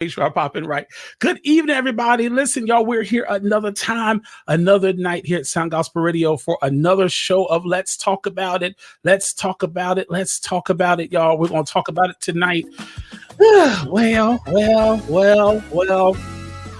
Make sure I pop in right. Good evening, everybody. Listen, y'all, we're here another time, another night here at Sound Gospel Radio for another show of Let's Talk About It. Let's talk about it. Let's talk about it, y'all. We're going to talk about it tonight. well, well, well, well.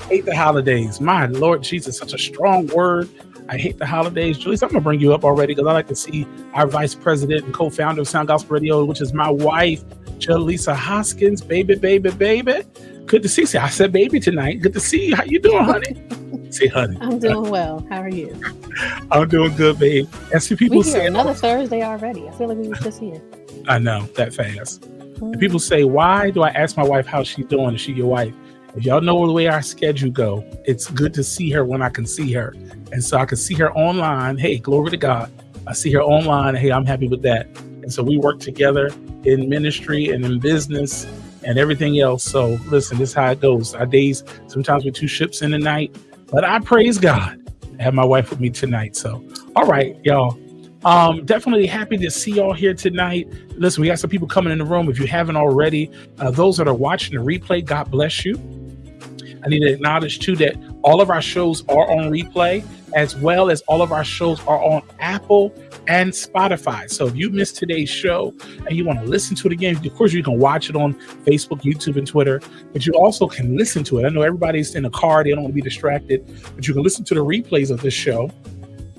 Hate the holidays. My Lord Jesus, such a strong word. I hate the holidays. Jaleesa, I'm going to bring you up already because I like to see our vice president and co founder of Sound Gospel Radio, which is my wife, Jaleesa Hoskins. Baby, baby, baby. Good to see you. I said baby tonight. Good to see you. How you doing, honey? Say honey. I'm doing well. How are you? I'm doing good, babe. And see people we say another Thursday already. I feel like we were just here. I know that fast. Mm-hmm. And people say, why do I ask my wife how she's doing? Is she your wife? If y'all know the way our schedule go, it's good to see her when I can see her. And so I can see her online. Hey, glory to God. I see her online. Hey, I'm happy with that. And so we work together in ministry and in business and everything else. So listen, this is how it goes. Our days sometimes with two ships in the night, but I praise God. I have my wife with me tonight. So all right, y'all. Um, definitely happy to see y'all here tonight. Listen, we got some people coming in the room. If you haven't already, uh, those that are watching the replay, God bless you. I need to acknowledge too that all of our shows are on replay, as well as all of our shows are on Apple and Spotify. So if you missed today's show and you want to listen to it again, of course you can watch it on Facebook, YouTube, and Twitter, but you also can listen to it. I know everybody's in a car, they don't want to be distracted, but you can listen to the replays of this show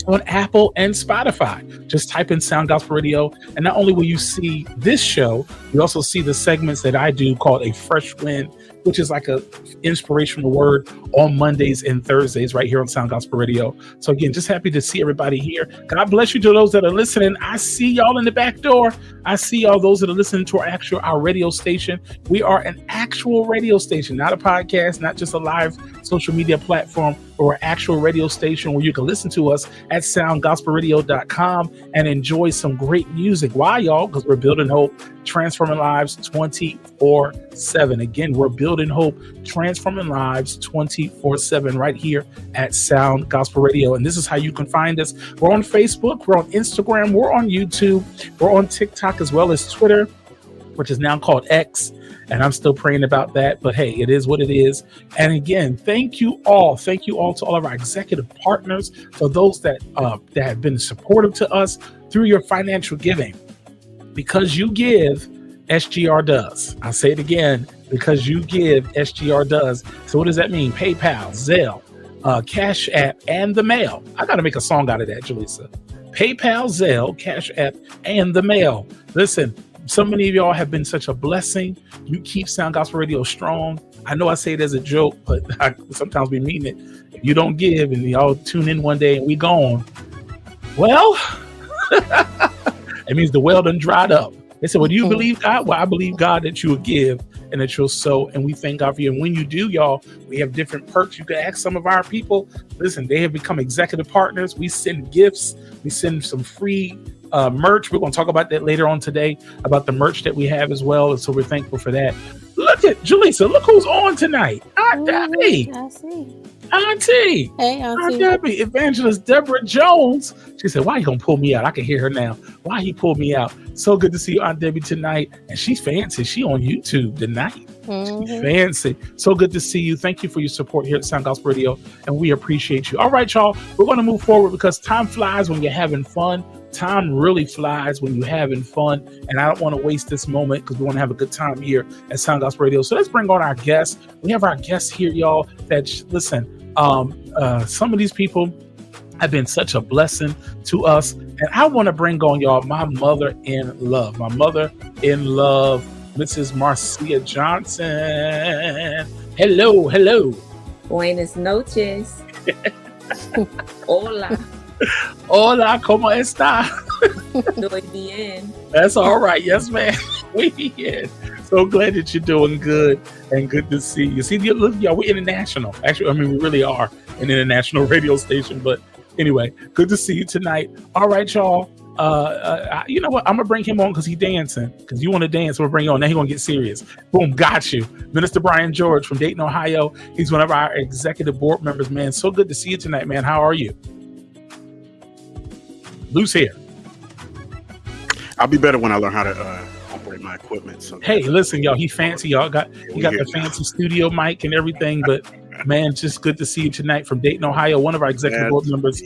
on Apple and Spotify. Just type in Sound Gospel Radio, and not only will you see this show, you also see the segments that I do called A Fresh Wind which is like a inspirational word on Mondays and Thursdays right here on Sound Gospel Radio. So again, just happy to see everybody here. God bless you to those that are listening. I see y'all in the back door. I see all those that are listening to our actual our radio station. We are an actual radio station, not a podcast, not just a live social media platform or actual radio station where you can listen to us at soundgospelradio.com and enjoy some great music. Why, y'all? Because we're building hope, transforming lives 24 7. Again, we're building hope, transforming lives 24 7 right here at Sound Gospel Radio. And this is how you can find us. We're on Facebook, we're on Instagram, we're on YouTube, we're on TikTok as well as Twitter, which is now called X and I'm still praying about that. But hey, it is what it is. And again, thank you all. Thank you all to all of our executive partners, for those that uh, that have been supportive to us through your financial giving. Because you give, SGR does. I'll say it again. Because you give, SGR does. So what does that mean? PayPal, Zelle, uh, Cash App, and the mail. I got to make a song out of that, Jaleesa. PayPal, Zelle, Cash App, and the mail. Listen, so many of y'all have been such a blessing. You keep Sound Gospel Radio strong. I know I say it as a joke, but I sometimes we mean it. If you don't give and y'all tune in one day and we gone, well, it means the well done dried up. They said, Well, do you mm-hmm. believe God? Well, I believe God that you will give and that you'll sow. And we thank God for you. And when you do, y'all, we have different perks. You can ask some of our people. Listen, they have become executive partners. We send gifts, we send some free uh, merch. We're going to talk about that later on today about the merch that we have as well. And so we're thankful for that. Look at Jaleesa. Look who's on tonight. Aunt Debbie. I see. Auntie. Hey, Auntie. Aunt Debbie. Evangelist Deborah Jones. She said, Why you going to pull me out? I can hear her now. Why he pulled me out? So good to see you, Aunt Debbie, tonight. And she's fancy. She on YouTube tonight. Mm-hmm. Fancy. So good to see you. Thank you for your support here at Sound Gospel Radio. And we appreciate you. All right, y'all. We're going to move forward because time flies when you're having fun time really flies when you're having fun. And I don't want to waste this moment because we want to have a good time here at Sound Gospel Radio. So let's bring on our guests. We have our guests here, y'all, that listen, um, uh, some of these people have been such a blessing to us. And I want to bring on y'all my mother in love, my mother in love, Mrs. Marcia Johnson. Hello, hello. Buenas noches. Hola. Hola, ¿cómo está? Doing bien. That's all right. Yes, ma'am. We be in. So glad that you're doing good and good to see you. See, look, y'all, we're international. Actually, I mean, we really are an international radio station. But anyway, good to see you tonight. All right, y'all. Uh, uh, you know what? I'm gonna bring him on because he's dancing. Because you want to dance, we'll bring you on. Now he's gonna get serious. Boom, got you, Minister Brian George from Dayton, Ohio. He's one of our executive board members. Man, so good to see you tonight, man. How are you? Loose here. I'll be better when I learn how to uh, operate my my equipment. So Hey, listen, y'all. He fancy, y'all. Got he got the fancy studio mic and everything. But man, just good to see you tonight from Dayton, Ohio. One of our executive board members.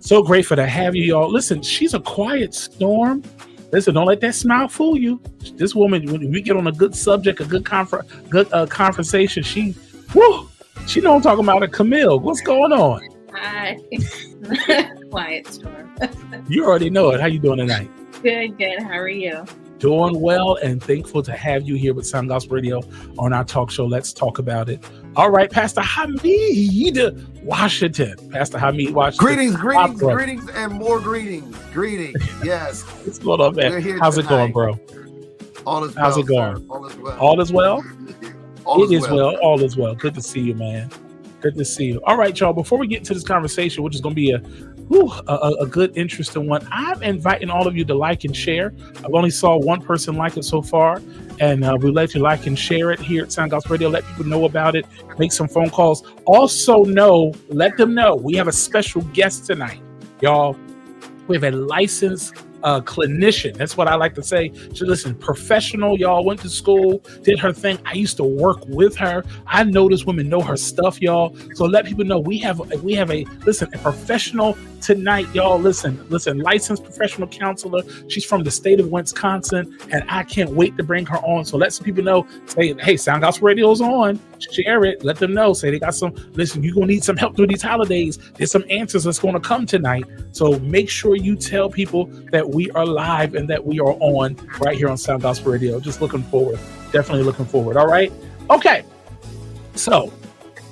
So grateful to have you, y'all. Listen, she's a quiet storm. Listen, don't let that smile fool you. This woman, when we get on a good subject, a good confer- good uh, conversation, she, whoo, she know I'm talking about a Camille. What's going on? Hi. Quiet storm. You already know it. How you doing tonight? Good, good. How are you? Doing well and thankful to have you here with Sound Gospel Radio on our talk show. Let's talk about it. All right, Pastor Hamid Washington. Pastor Hamid Washington. Greetings, greetings, brother. greetings, and more greetings. Greetings. Yes. What's going on, man? here How's it going, bro? All is How's well. it going? sir. All is well. All is well? All It is well. All is well. Good to see you, man. Good to see you. All right, y'all. Before we get into this conversation, which is going to be a, whew, a- a good, interesting one, I'm inviting all of you to like and share. I've only saw one person like it so far, and uh, we let you like and share it here at Sound Gospel Radio. Let people know about it. Make some phone calls. Also, know, let them know we have a special guest tonight, y'all. We have a licensed uh, clinician. That's what I like to say. So listen, professional. Y'all went to school, did her thing. I used to work with her. I know this woman know her stuff, y'all. So let people know we have we have a listen a professional tonight, y'all. Listen, listen, licensed professional counselor. She's from the state of Wisconsin, and I can't wait to bring her on. So let some people know. Say, hey, Sound Gospel Radio's on. Share it. Let them know. Say they got some. Listen, you're gonna need some help through these holidays. There's some answers that's gonna come tonight. So make sure you tell people that we are live and that we are on right here on Sound Gospel Radio. Just looking forward. Definitely looking forward. All right. Okay. So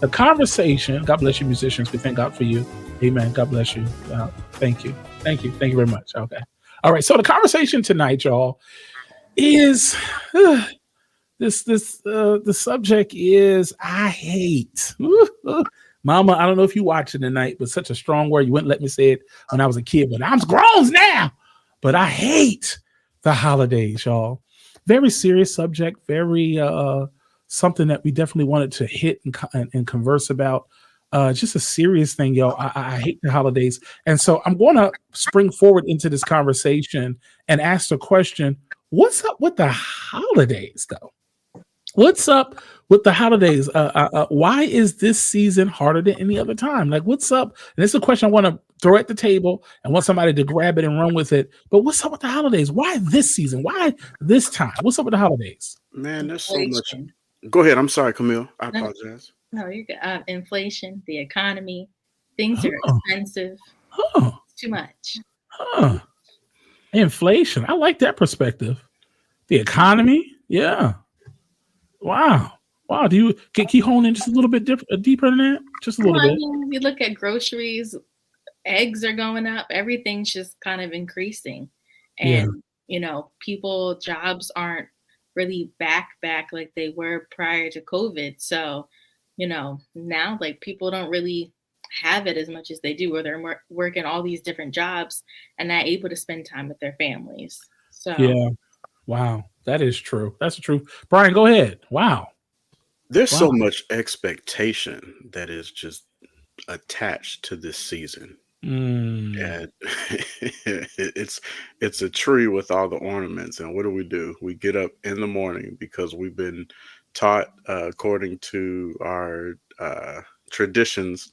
the conversation, God bless you, musicians. We thank God for you. Amen. God bless you. Uh, thank you. Thank you. Thank you very much. Okay. All right. So the conversation tonight, y'all, is uh, this this uh the subject is I hate. Mama, I don't know if you watching tonight, but such a strong word. You wouldn't let me say it when I was a kid, but I'm grown now. But I hate the holidays, y'all. Very serious subject, very uh something that we definitely wanted to hit and, and, and converse about. Uh, just a serious thing, y'all. I, I I hate the holidays, and so I'm going to spring forward into this conversation and ask the question: What's up with the holidays, though? What's up with the holidays? Uh, uh, uh, why is this season harder than any other time? Like, what's up? And this is a question I want to throw at the table and want somebody to grab it and run with it. But what's up with the holidays? Why this season? Why this time? What's up with the holidays? man, there's so much. Go ahead. I'm sorry, Camille. I apologize. No, you're good. Uh, inflation, the economy, things are Oh. expensive. Huh? It's too much. Huh? Inflation. I like that perspective. The economy. Yeah. Wow. Wow. Do you can, can you hone in just a little bit dip, uh, deeper than that? Just a little Well, I bit. mean, you look at groceries, eggs are going up. Everything's just kind of increasing, Yeah. and you know, people jobs aren't really back back like they were prior to COVID. So, you know, now like people don't really have it as much as they do, where they're wor- working all these different jobs and not able to spend time with their families. So, Yeah. Wow. That is true. That's true. Brian, go ahead. Wow. There's so much expectation that is just attached to this season. Mm. And it's it's a tree with all the ornaments. And what do we do? We get up in the morning because we've been taught, uh, according to our uh, traditions,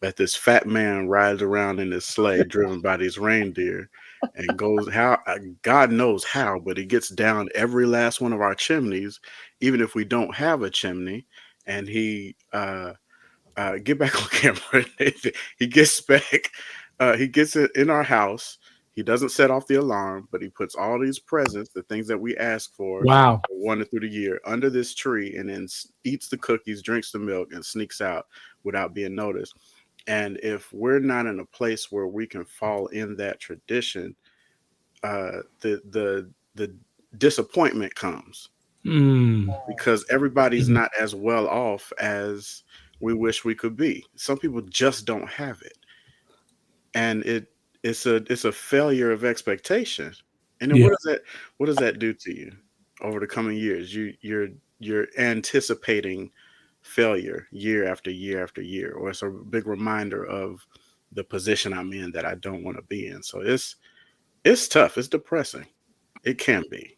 that this fat man rides around in his sleigh driven by these reindeer and goes how uh, God knows how, but he gets down every last one of our chimneys, even if we don't have a chimney. And he uh, uh, get back on camera. he gets back. Uh, he gets it in our house. He doesn't set off the alarm, but he puts all these presents, the things that we ask for, Wow. one through the year, under this tree, and then eats the cookies, drinks the milk, and sneaks out without being noticed. And if we're not in a place where we can fall in that tradition, uh, the the the disappointment comes Mm. because everybody's Mhm. not as well off as we wish we could be. Some people just don't have it, and it it's a it's a failure of expectation. And then Yeah. what does that what does that do to you over the coming years? You you're you're anticipating failure year after year after year, or it's a big reminder of the position I'm in that I don't want to be in. So it's it's tough. It's depressing. It can be.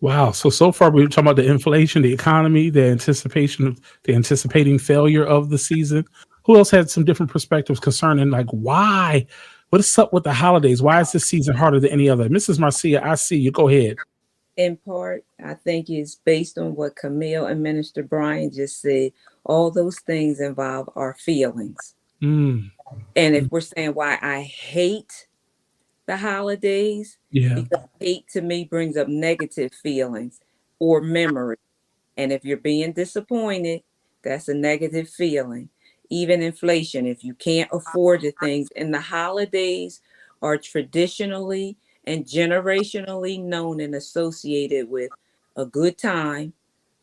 Wow. So so far we were talking about the inflation, the economy, the anticipation of the anticipating failure of the season. Who else had some different perspectives concerning like why? What is up with the holidays? Why is this season harder than any other? Mrs. Marcia, I see you. Go ahead. In part, I think is based on what Camille and Minister Brian just said. All those things involve our feelings. Mm, And if we're saying why I hate the holidays, yeah. because hate to me brings up negative feelings or memory. And if you're being disappointed, that's a negative feeling. Even inflation, if you can't afford the things, and the holidays are traditionally and generationally known and associated with a good time,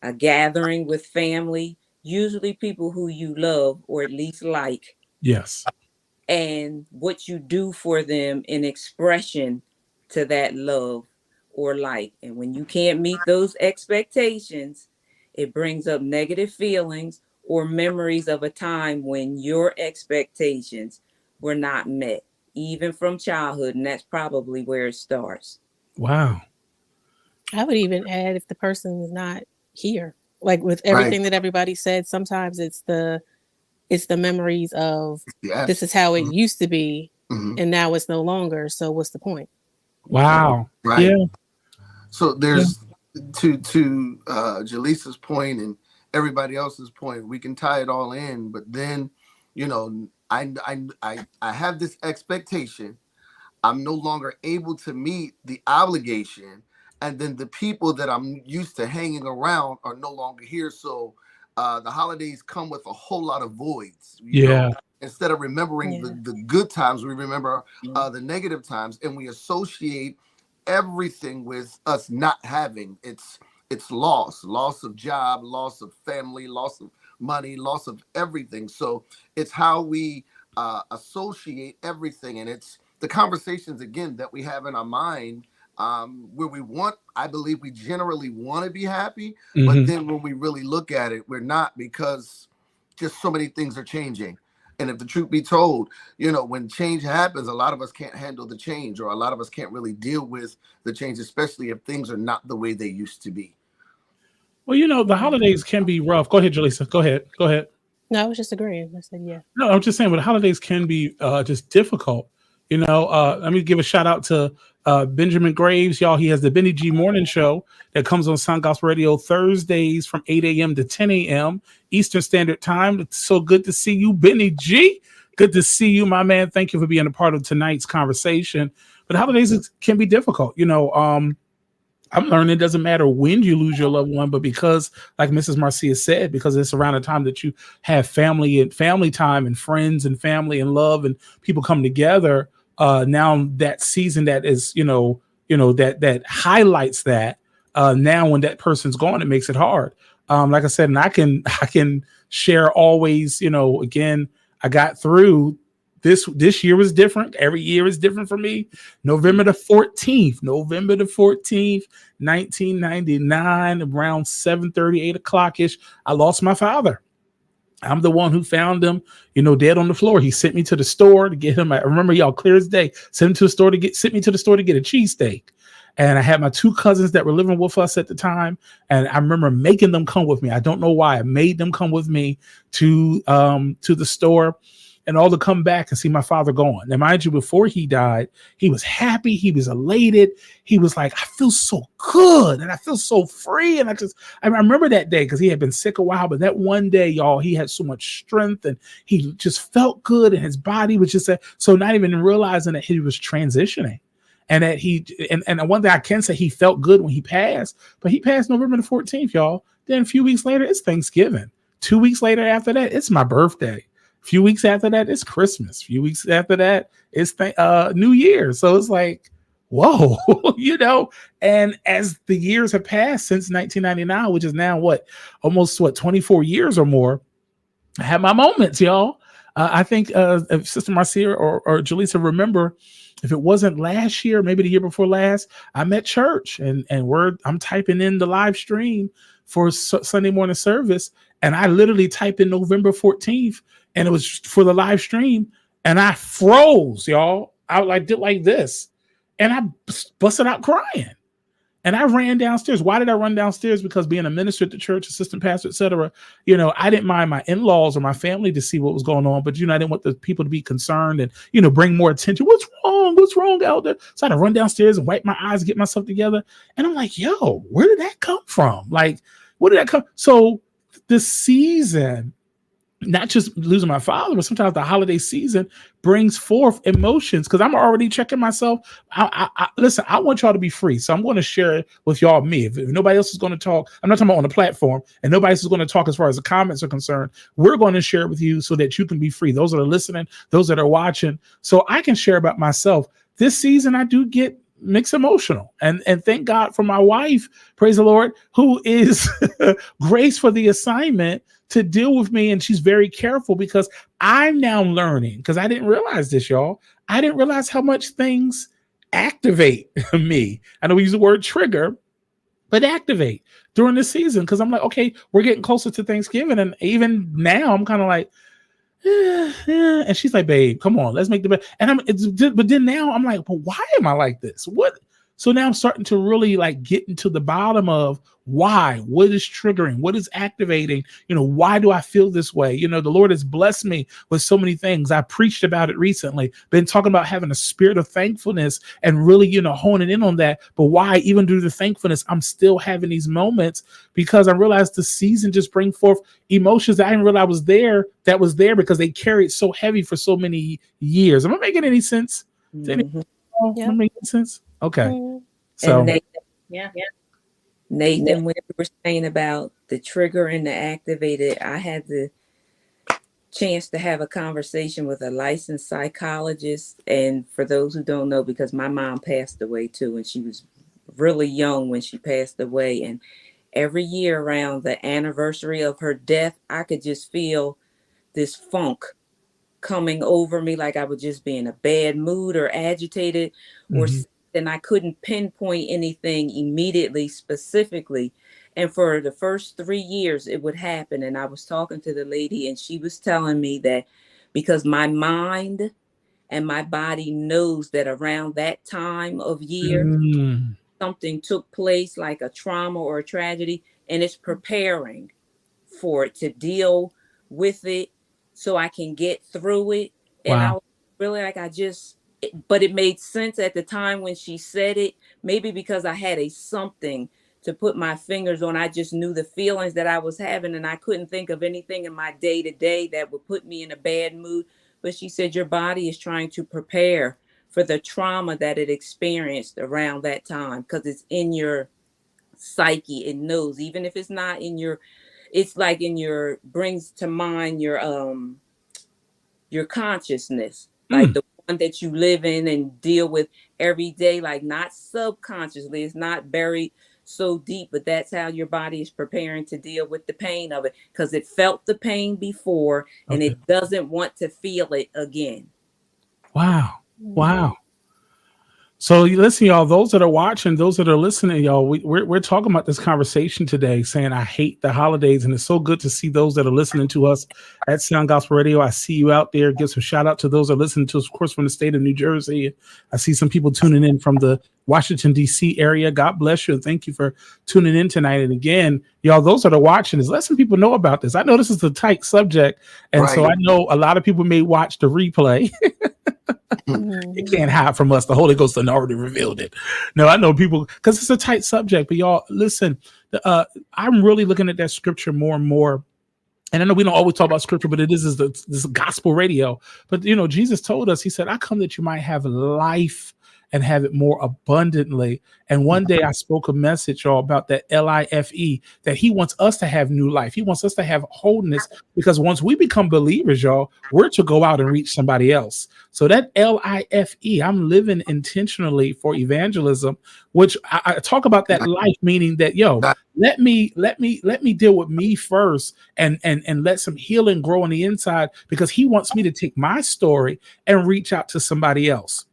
a gathering with family, usually people who you love or at least like, Yes. and what you do for them in expression to that love or like. And when you can't meet those expectations, it brings up negative feelings or memories of a time when your expectations were not met, even from childhood. And that's probably where it starts. Wow. I would even add if the person is not here, like with Right. everything that everybody said. Sometimes it's the it's the memories of Yes. this is how it Mhm. used to be, Mhm. and now it's no longer. So what's the point? Wow. Right. Yeah. So there's to to uh Jaleesa's point and everybody else's point, we can tie it all in, but then, you know, I I I, I have this expectation. I'm no longer able to meet the obligation, and then the people that I'm used to hanging around are no longer here. So uh the holidays come with a whole lot of voids. you know. Yeah. Instead of remembering Yeah. the, the good times, we remember uh, the negative times, and we associate everything with us not having it's it's loss loss of job loss of family loss of money loss of everything. So it's how we uh, associate everything and it's the conversations again that we have in our mind um, where we want i believe we generally want to be happy but Mhm. then when we really look at it we're not because just so many things are changing. And if the truth be told you know when change happens a lot of us can't handle the change or a lot of us can't really deal with the change especially if things are not the way they used to be Well, you know, the holidays can be rough. Go ahead, Jaleesa. Go ahead. Go ahead. No, I was just agreeing. I said yeah. No, I'm just saying, but holidays can be uh, just difficult. You know, uh, let me give a shout out to uh, Benjamin Graves, y'all. He has the Benny G Morning Show that comes on Sound Gospel Radio Thursdays from 8 a.m. to 10 a.m. Eastern Standard Time. It's so good to see you, Benny G. Good to see you, my man. Thank you for being a part of tonight's conversation. But holidays can be difficult. You know, um, I'm learning it doesn't matter when you lose your loved one, but because, like Mrs. Marcia said, because it's around the time that you have family and family time and friends and family and love and people come together. Uh, now that season that is, you know, you know that that highlights that. Uh, now when that person's gone, it makes it hard. Um, like I said, and I can I can share always. You know, again, I got through this this year was different. Every year is different for me. November the 14th, November the 14th, 1999, around 7 8 o'clock ish, I lost my father. I'm the one who found him, you know, dead on the floor. He sent me to the store to get him. I remember y'all clear as day. Sent him to the store to get sent me to the store to get a cheesesteak. And I had my two cousins that were living with us at the time. And I remember making them come with me. I don't know why I made them come with me to um to the store and all to come back and see my father gone. Now, mind you, before he died, he was happy, he was elated, he was like, I feel so good and I feel so free. And I just I remember that day because he had been sick a while, but that one day, y'all, he had so much strength and he just felt good, and his body was just uh, so not even realizing that he was transitioning. And that he and, and one thing I can say he felt good when he passed, but he passed November the 14th, y'all. Then a few weeks later, it's Thanksgiving. Two weeks later after that, it's my birthday. Few weeks after that, it's Christmas. A few weeks after that, it's th- uh, New Year. So it's like, whoa, you know. And as the years have passed since 1999, which is now what almost what 24 years or more, I had my moments, y'all. Uh, I think uh, if Sister Marcia or, or Jaleesa remember, if it wasn't last year, maybe the year before last, I'm at church and and we're I'm typing in the live stream for S- Sunday morning service, and I literally typed in November 14th, and it was for the live stream, and I froze, y'all. I like did like this, and I busted out crying. And I ran downstairs. Why did I run downstairs? Because being a minister at the church, assistant pastor, etc. You know, I didn't mind my in-laws or my family to see what was going on, but you know, I didn't want the people to be concerned and you know bring more attention. What's wrong? What's wrong, Elder? So I had to run downstairs and wipe my eyes, get myself together. And I'm like, yo, where did that come from? Like, where did that come? So the season not just losing my father, but sometimes the holiday season brings forth emotions because I'm already checking myself. I, I, I, listen. I want y'all to be free, so I'm going to share it with y'all me. If, if nobody else is going to talk, I'm not talking about on the platform, and nobody else is going to talk as far as the comments are concerned. We're going to share it with you so that you can be free. Those that are listening, those that are watching, so I can share about myself. This season, I do get mixed emotional. And and thank god for my wife praise the lord who is grace for the assignment to deal with me. And she's very careful because i'm now learning because i didn't realize this y'all. I didn't realize how much things activate me. I know we use the word trigger but activate during the season because i'm like okay we're getting closer to thanksgiving. And even now i'm kind of like yeah. And she's like, babe, come on, let's make the best. And I'm, it's, but then now I'm like, but why am I like this? What? So now I'm starting to really like get into the bottom of why, what is triggering, what is activating, you know, why do I feel this way? You know, the Lord has blessed me with so many things. I preached about it recently, been talking about having a spirit of thankfulness and really, you know, honing in on that. But why, even through the thankfulness, I'm still having these moments because I realized the season just bring forth emotions that I didn't realize was there, that was there because they carried so heavy for so many years. Am I making any sense? Mm-hmm. Any, yeah. making sense? Okay. Mm-hmm. So, Nathan, yeah, yeah. Nathan, when we were saying about the trigger and the activated, I had the chance to have a conversation with a licensed psychologist. And for those who don't know, because my mom passed away too, and she was really young when she passed away. And every year around the anniversary of her death, I could just feel this funk coming over me, like I would just be in a bad mood or agitated or mm-hmm and I couldn't pinpoint anything immediately specifically. And for the first three years, it would happen. And I was talking to the lady, and she was telling me that because my mind and my body knows that around that time of year, mm. something took place, like a trauma or a tragedy, and it's preparing for it to deal with it so I can get through it. Wow. And I was really like, I just, but it made sense at the time when she said it maybe because i had a something to put my fingers on i just knew the feelings that i was having and i couldn't think of anything in my day to day that would put me in a bad mood but she said your body is trying to prepare for the trauma that it experienced around that time because it's in your psyche it knows even if it's not in your it's like in your brings to mind your um your consciousness like mm. the that you live in and deal with every day, like not subconsciously, it's not buried so deep, but that's how your body is preparing to deal with the pain of it because it felt the pain before and it doesn't want to feel it again. Wow. Wow. So listen, y'all, those that are watching, those that are listening, y'all, we, we're, we're talking about this conversation today, saying I hate the holidays. And it's so good to see those that are listening to us at Sound Gospel Radio. I see you out there. Give some shout out to those that are listening to us, of course, from the state of New Jersey. I see some people tuning in from the Washington, D.C. area. God bless you. And thank you for tuning in tonight. And again, y'all, those that are watching is let some people know about this. I know this is a tight subject. And right. so I know a lot of people may watch the replay. mm-hmm. It can't hide from us. The Holy Ghost has already revealed it. No, I know people because it's a tight subject, but y'all listen. Uh, I'm really looking at that scripture more and more. And I know we don't always talk about scripture, but it is, is the, this gospel radio. But you know, Jesus told us, He said, "I come that you might have life and have it more abundantly. And one day I spoke a message all about that L I F E, that he wants us to have new life. He wants us to have wholeness because once we become believers, y'all, we're to go out and reach somebody else. So that L I F E, I'm living intentionally for evangelism, which I, I talk about that life, meaning that, yo, let me let me let me deal with me first and and and let some healing grow on the inside because he wants me to take my story and reach out to somebody else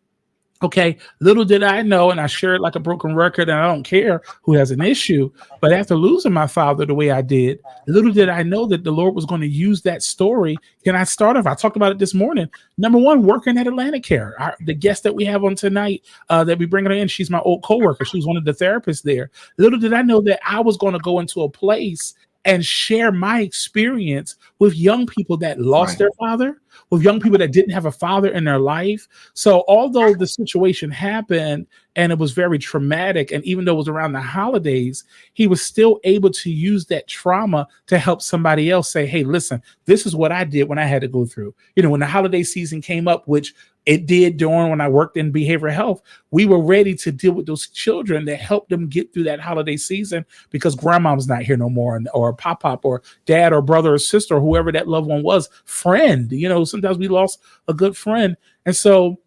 Okay, little did I know, and I share it like a broken record, and I don't care who has an issue. But after losing my father the way I did, little did I know that the Lord was going to use that story. Can I start off? I talked about it this morning. Number one, working at AtlantiCare. The guest that we have on tonight uh, that we bring her in, she's my old coworker. She was one of the therapists there. Little did I know that I was going to go into a place and share my experience with young people that lost right. their father, with young people that didn't have a father in their life. So, although the situation happened and it was very traumatic, and even though it was around the holidays, he was still able to use that trauma to help somebody else say, Hey, listen, this is what I did when I had to go through. You know, when the holiday season came up, which it did during when I worked in behavioral health. We were ready to deal with those children that helped them get through that holiday season because grandma's not here no more, and, or pop pop or dad or brother or sister or whoever that loved one was, friend. You know, sometimes we lost a good friend, and so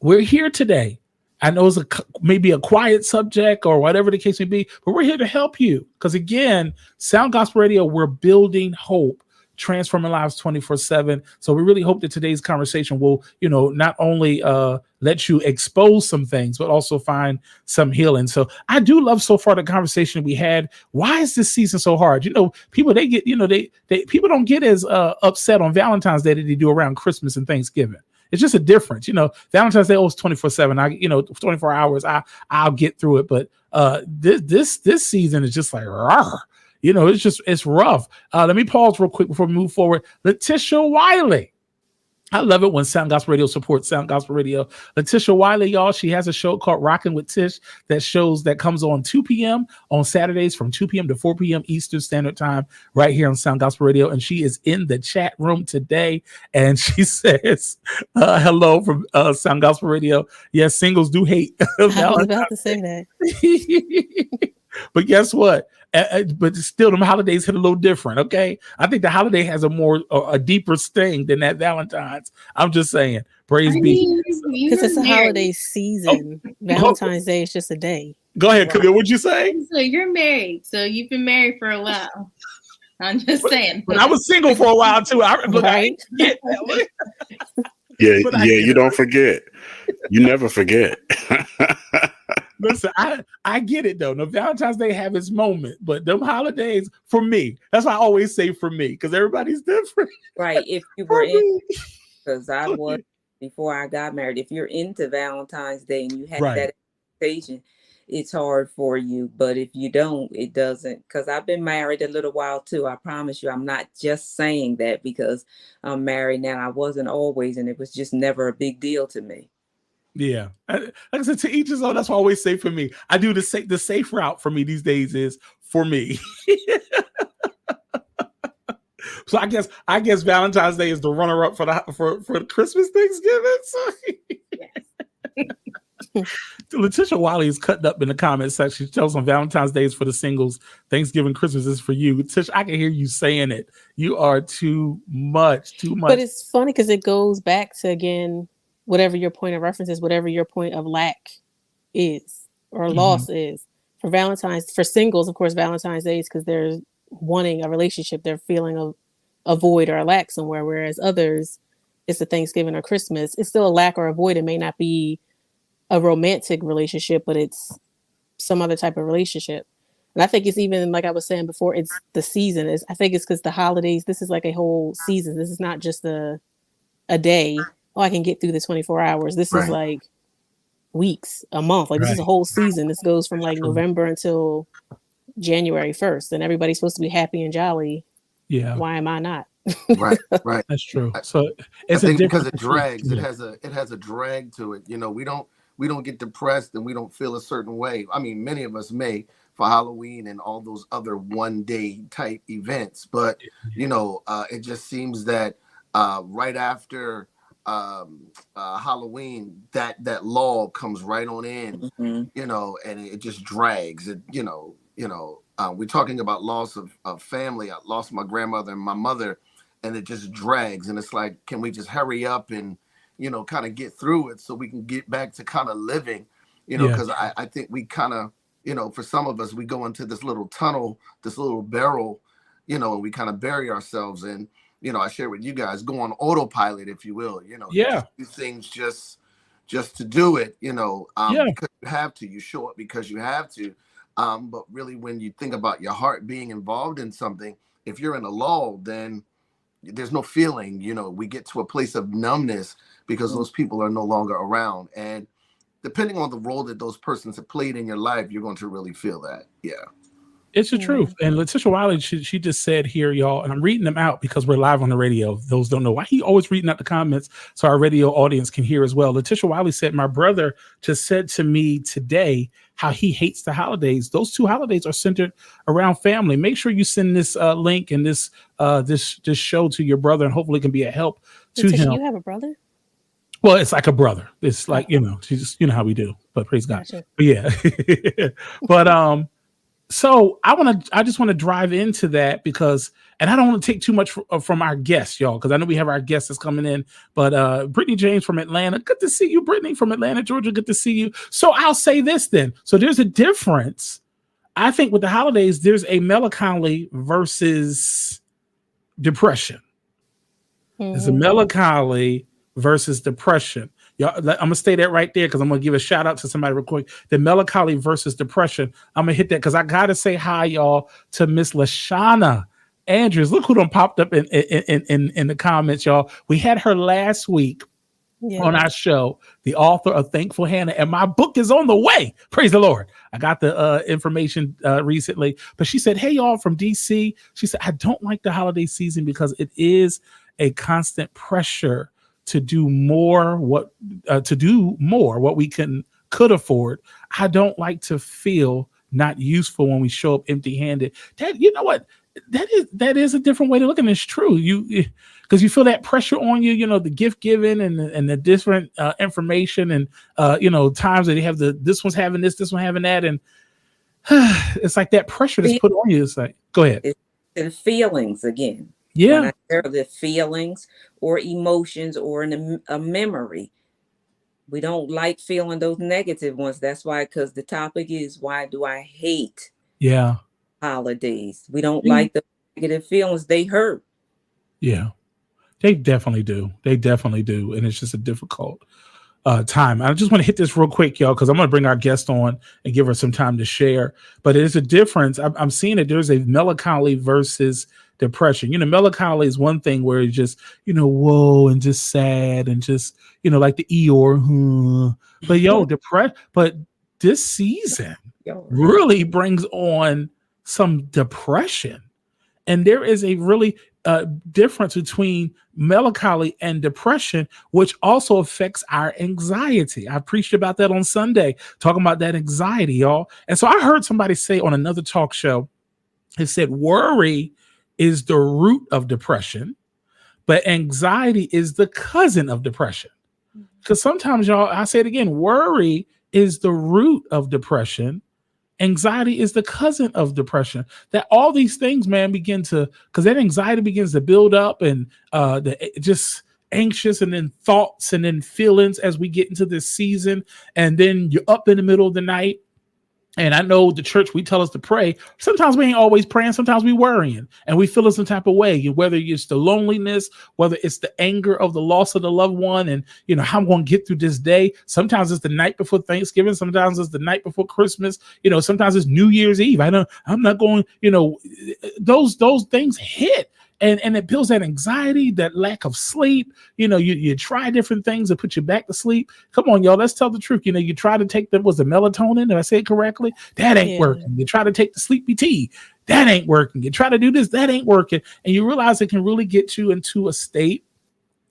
we're here today. I know it's a maybe a quiet subject or whatever the case may be, but we're here to help you because again, Sound Gospel Radio, we're building hope transforming lives 24 7 so we really hope that today's conversation will you know not only uh let you expose some things but also find some healing so i do love so far the conversation we had why is this season so hard you know people they get you know they they people don't get as uh upset on valentine's day that they do around christmas and thanksgiving it's just a difference, you know. Valentine's Day is 24 7. I, you know, 24 hours, I I'll get through it. But uh this this this season is just like you know, it's just it's rough. Uh, let me pause real quick before we move forward. Letitia Wiley. I love it when Sound Gospel Radio supports Sound Gospel Radio. Letitia Wiley, y'all, she has a show called Rocking with Tish that shows that comes on 2 p.m. on Saturdays from 2 p.m. to 4 p.m. Eastern Standard Time right here on Sound Gospel Radio. And she is in the chat room today. And she says, uh, hello from uh, Sound Gospel Radio. Yes, singles do hate. I was about to say that. but guess what? Uh, but still, the holidays hit a little different. Okay, I think the holiday has a more uh, a deeper sting than that Valentine's. I'm just saying, praise I be because it's a holiday season. Oh. Valentine's Day is just a day. Go ahead, Camille. What'd you say? So you're married, so you've been married for a while. I'm just saying. But I was single for a while too. I look, right? I yeah, yeah. You don't forget. You never forget. Listen, I I get it though. No, Valentine's Day have its moment, but them holidays for me, that's why I always say for me, because everybody's different. Right. If you were in because I was before I got married, if you're into Valentine's Day and you have right. that occasion, it's hard for you. But if you don't, it doesn't. Because I've been married a little while too. I promise you, I'm not just saying that because I'm married now. I wasn't always, and it was just never a big deal to me. Yeah, like I said, to each his own. That's what I always say for me. I do the safe the safe route for me these days is for me. so I guess I guess Valentine's Day is the runner up for the for for Christmas Thanksgiving. So Letitia Wiley is cutting up in the comments section. She tells on Valentine's Day is for the singles, Thanksgiving, Christmas is for you. Tish, I can hear you saying it. You are too much, too much. But it's funny because it goes back to again whatever your point of reference is, whatever your point of lack is or mm-hmm. loss is. For Valentine's, for singles, of course, Valentine's Day is because they're wanting a relationship, they're feeling a, a void or a lack somewhere. Whereas others, it's a Thanksgiving or Christmas. It's still a lack or a void. It may not be a romantic relationship, but it's some other type of relationship. And I think it's even like I was saying before, it's the season. Is I think it's because the holidays. This is like a whole season. This is not just a a day oh, I can get through the 24 hours. This right. is like weeks, a month. Like right. this is a whole season. This goes from like November until January 1st, and everybody's supposed to be happy and jolly. Yeah. Why am I not? right, right. That's true. So it's because it drags. It has a it has a drag to it. You know, we don't we don't get depressed and we don't feel a certain way. I mean, many of us may for Halloween and all those other one day type events, but you know, uh, it just seems that uh, right after um uh halloween that that law comes right on in mm-hmm. you know and it just drags it you know you know uh, we're talking about loss of, of family i lost my grandmother and my mother and it just drags and it's like can we just hurry up and you know kind of get through it so we can get back to kind of living you know because yeah. I, I think we kind of you know for some of us we go into this little tunnel this little barrel you know and we kind of bury ourselves in you know, I share with you guys, go on autopilot, if you will. You know, yeah, these things just, just to do it, you know, um, Yeah. because you have to. You show up because you have to. Um, but really, when you think about your heart being involved in something, if you're in a lull, then there's no feeling. You know, we get to a place of numbness because those people are no longer around. And depending on the role that those persons have played in your life, you're going to really feel that. Yeah. It's the Yeah. truth. And Letitia Wiley, she, she just said here, y'all, and I'm reading them out because we're live on the radio. Those don't know why he always reading out the comments so our radio audience can hear as well. Letitia Wiley said, My brother just said to me today how he hates the holidays. Those two holidays are centered around family. Make sure you send this uh, link and this uh, this this show to your brother, and hopefully it can be a help to Letitia, him. you have a brother? Well, it's like a brother. It's like, you know, she's just, you know how we do, but praise God. Gotcha. But yeah. but um, so I want to, I just want to drive into that because, and I don't want to take too much fr- uh, from our guests, y'all, because I know we have our guests that's coming in. But uh, Brittany James from Atlanta, good to see you, Brittany from Atlanta, Georgia, good to see you. So I'll say this then. So there's a difference. I think with the holidays, there's a melancholy versus depression. It's a Mhm. melancholy versus depression. Y'all, I'm gonna stay that right there because I'm gonna give a shout out to somebody real quick. The melancholy versus depression. I'm gonna hit that because I gotta say hi, y'all, to Miss Lashana Andrews. Look who done popped up in in, in in the comments, y'all. We had her last week Yeah. on our show, the author of Thankful Hannah, and my book is on the way. Praise the Lord. I got the uh, information uh, recently, but she said, Hey, y'all from DC. She said, I don't like the holiday season because it is a constant pressure to do more what uh, to do more what we can could afford i don't like to feel not useful when we show up empty handed that you know what? That is that is a different way to look at it it's true. You because you feel that pressure on you you know the gift giving and the, and the different uh, information and uh you know times that they have the this one's having this this one having that and it's like that pressure that's put on you. It's like go ahead. The feelings again. Yeah When I hear the feelings or emotions or an, a memory, we don't like feeling those negative ones. That's why, because the topic is why do I hate yeah holidays? We don't Mhm. like the negative feelings. They hurt. Yeah, they definitely do. They definitely do, and it's just a difficult uh, time. I just want to hit this real quick, y'all, because I'm going to bring our guest on and give her some time to share. But it is a difference. I'm, I'm seeing that there's a melancholy versus depression. You know, melancholy is one thing where it's just you know, whoa, and just sad, and just you know, like the Eeyore. Hmm. But yo, depress. But this season really brings on some depression. And there is a really uh, difference between melancholy and depression, which also affects our anxiety. I preached about that on Sunday, talking about that anxiety, y'all. And so I heard somebody say on another talk show, it said, worry is the root of depression, but anxiety is the cousin of depression. Because sometimes, y'all, I say it again, worry is the root of depression anxiety is the cousin of depression. That all these things man begin to because that anxiety begins to build up and uh the just anxious and then thoughts and then feelings as we get into this season. And then you're up in the middle of the night and I know the church, we tell us to pray. Sometimes we ain't always praying. Sometimes we worrying and we feel some type of way, whether it's the loneliness, whether it's the anger of the loss of the loved one, and you know how I'm going to get through this day. Sometimes it's the night before Thanksgiving. Sometimes it's the night before Christmas. You know, sometimes it's New Year's Eve. I know I'm not going. You know, those those things hit. And, and it builds that anxiety, that lack of sleep. You know, you, you try different things to put you back to sleep. Come on, y'all, let's tell the truth. You know, you try to take the was the melatonin, did I say it correctly? That ain't Yeah. working. You try to take the sleepy tea, that ain't working. You try to do this, that ain't working. And you realize it can really get you into a state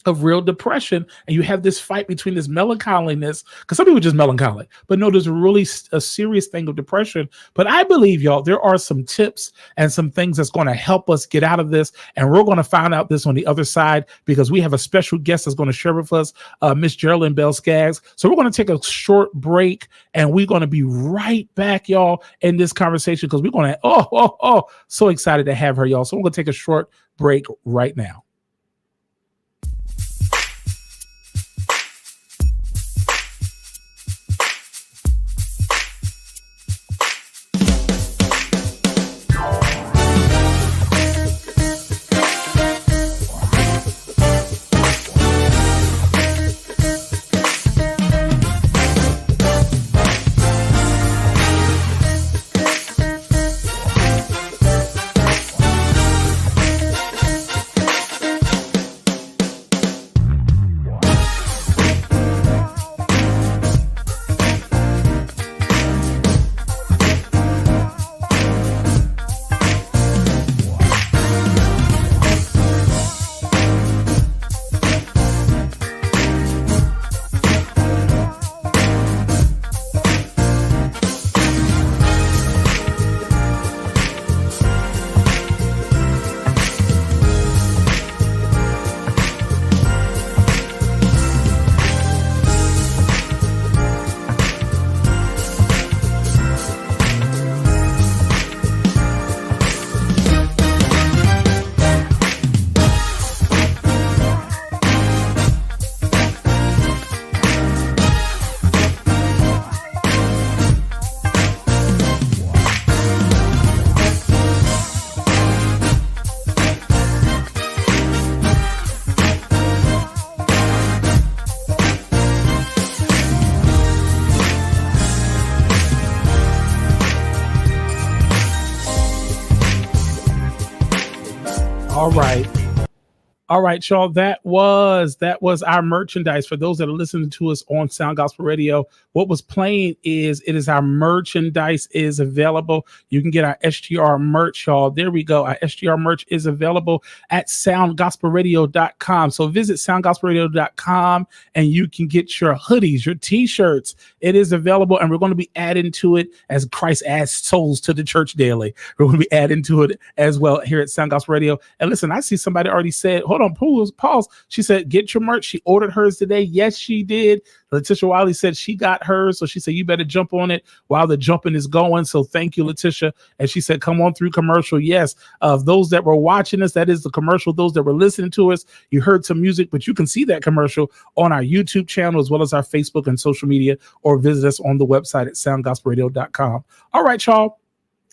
of real depression and you have this fight between this melancholiness because some people just melancholy but no there's really a serious thing of depression. But i believe y'all there are some tips and some things that's going to help us get out of this and we're going to find out this on the other side because we have a special guest that's going to share with us uh, miss geraldine bell skaggs. So we're going to take a short break and we're going to be right back y'all in this conversation because we're going to oh oh oh so excited to have her y'all. So we're going to take a short break right now All right. All right, y'all. That was that was our merchandise for those that are listening to us on Sound Gospel Radio. What was playing is it is our merchandise is available. You can get our SGR merch, y'all. There we go. Our SGR merch is available at soundgospelradio.com. So visit soundgospelradio.com and you can get your hoodies, your t-shirts. It is available, and we're going to be adding to it as Christ adds souls to the church daily. We're going to be adding to it as well here at Sound Gospel Radio. And listen, I see somebody already said, hold on, pause, pause. She said, get your merch. She ordered hers today. Yes, she did. Letitia Wiley said she got hers. So she said, you better jump on it while the jumping is going. So thank you, Letitia. And she said, come on through commercial. Yes. Of those that were watching us, that is the commercial. Those that were listening to us, you heard some music, but you can see that commercial on our YouTube channel as well as our Facebook and social media, or visit us on the website at soundgospelradio.com. All right, y'all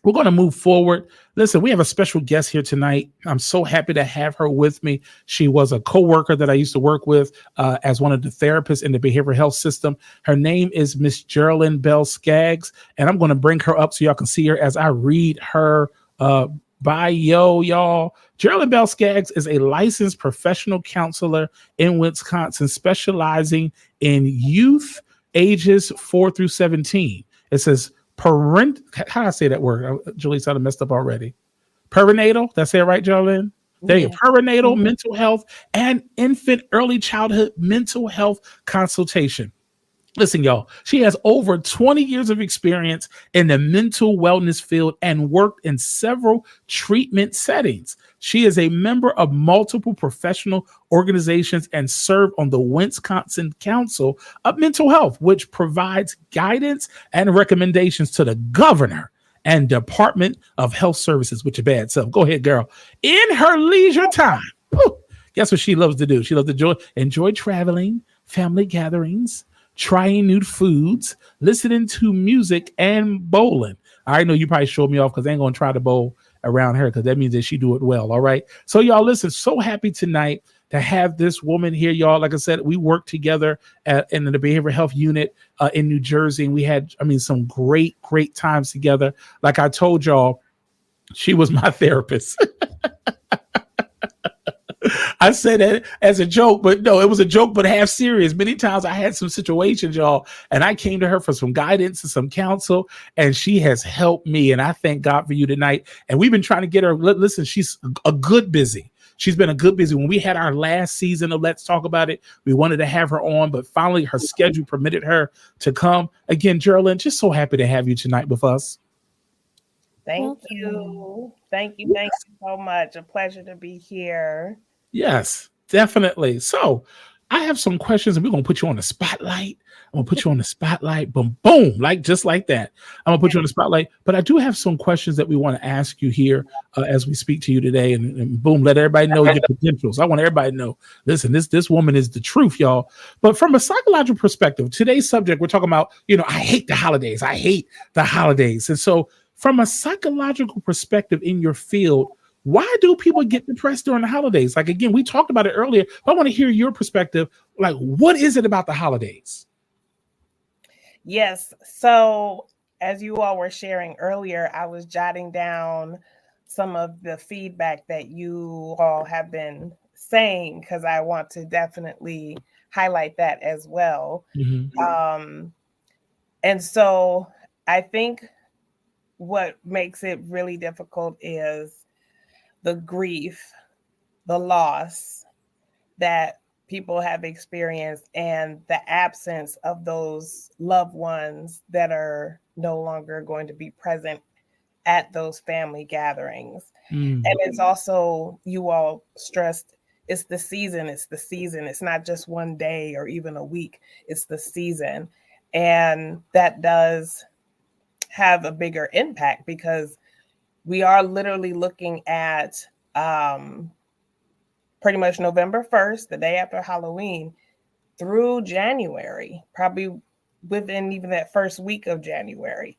we're going to move forward. Listen, we have a special guest here tonight. I'm so happy to have her with me. She was a co-worker that I used to work with uh, as one of the therapists in the behavioral health system. Her name is Miss Geraldine Bell Skaggs, and I'm going to bring her up so y'all can see her as I read her uh, bio, y'all. Geraldine Bell Skaggs is a licensed professional counselor in Wisconsin, specializing in youth ages four through 17. It says parent. How do I say that word? Uh, Julie said I messed up already. Perinatal. That's it, right, Jolene? There yeah. you go. Perinatal mm-hmm. mental health and infant early childhood mental health consultation. Listen, y'all, she has over 20 years of experience in the mental wellness field and worked in several treatment settings. She is a member of multiple professional organizations and served on the Wisconsin Council of Mental Health, which provides guidance and recommendations to the governor and Department of Health Services, which is bad So Go ahead, girl. In her leisure time, whew, guess what she loves to do? She loves to enjoy, enjoy traveling, family gatherings, trying new foods, listening to music, and bowling. I know you probably showed me off because I ain't gonna try to bowl around her because that means that she do it well. All right. So y'all listen, so happy tonight to have this woman here, y'all. Like I said, we worked together at, in the behavioral health unit uh, in New Jersey, and we had, I mean, some great, great times together. Like I told y'all, she was my therapist. I said that as a joke, but no, it was a joke, but half serious. Many times I had some situations, y'all, and I came to her for some guidance and some counsel, and she has helped me. And I thank God for you tonight. And we've been trying to get her. Listen, she's a good busy. She's been a good busy. When we had our last season of Let's Talk About It, we wanted to have her on, but finally her schedule permitted her to come. Again, Geraldine, just so happy to have you tonight with us. Thank you. Thank you. Thank you so much. A pleasure to be here. Yes, definitely. So I have some questions and we're gonna put you on the spotlight. I'm gonna put you on the spotlight, boom, boom, like just like that. I'm gonna put you on the spotlight. But I do have some questions that we want to ask you here uh, as we speak to you today, and, and, boom, let everybody know your potentials. I want everybody to know. Listen, this this woman is the truth, y'all. But from a psychological perspective, today's subject we're talking about. You know, I hate the holidays. I hate the holidays, and so from a psychological perspective in your field, why do people get depressed during the holidays? Like again, we talked about it earlier, but I want to hear your perspective. Like, what is it about the holidays? Yes. So as you all were sharing earlier, I was jotting down some of the feedback that you all have been saying because I want to definitely highlight that as well. Mm-hmm. Um, and so I think what makes it really difficult is the grief, the loss that people have experienced, and the absence of those loved ones that are no longer going to be present at those family gatherings. Mm. And it's also, you all stressed, it's the season, it's the season. It's not just one day or even a week, it's the season. And that does have a bigger impact because we are literally looking at um, pretty much November 1st, the day after Halloween, through January, probably within even that first week of January.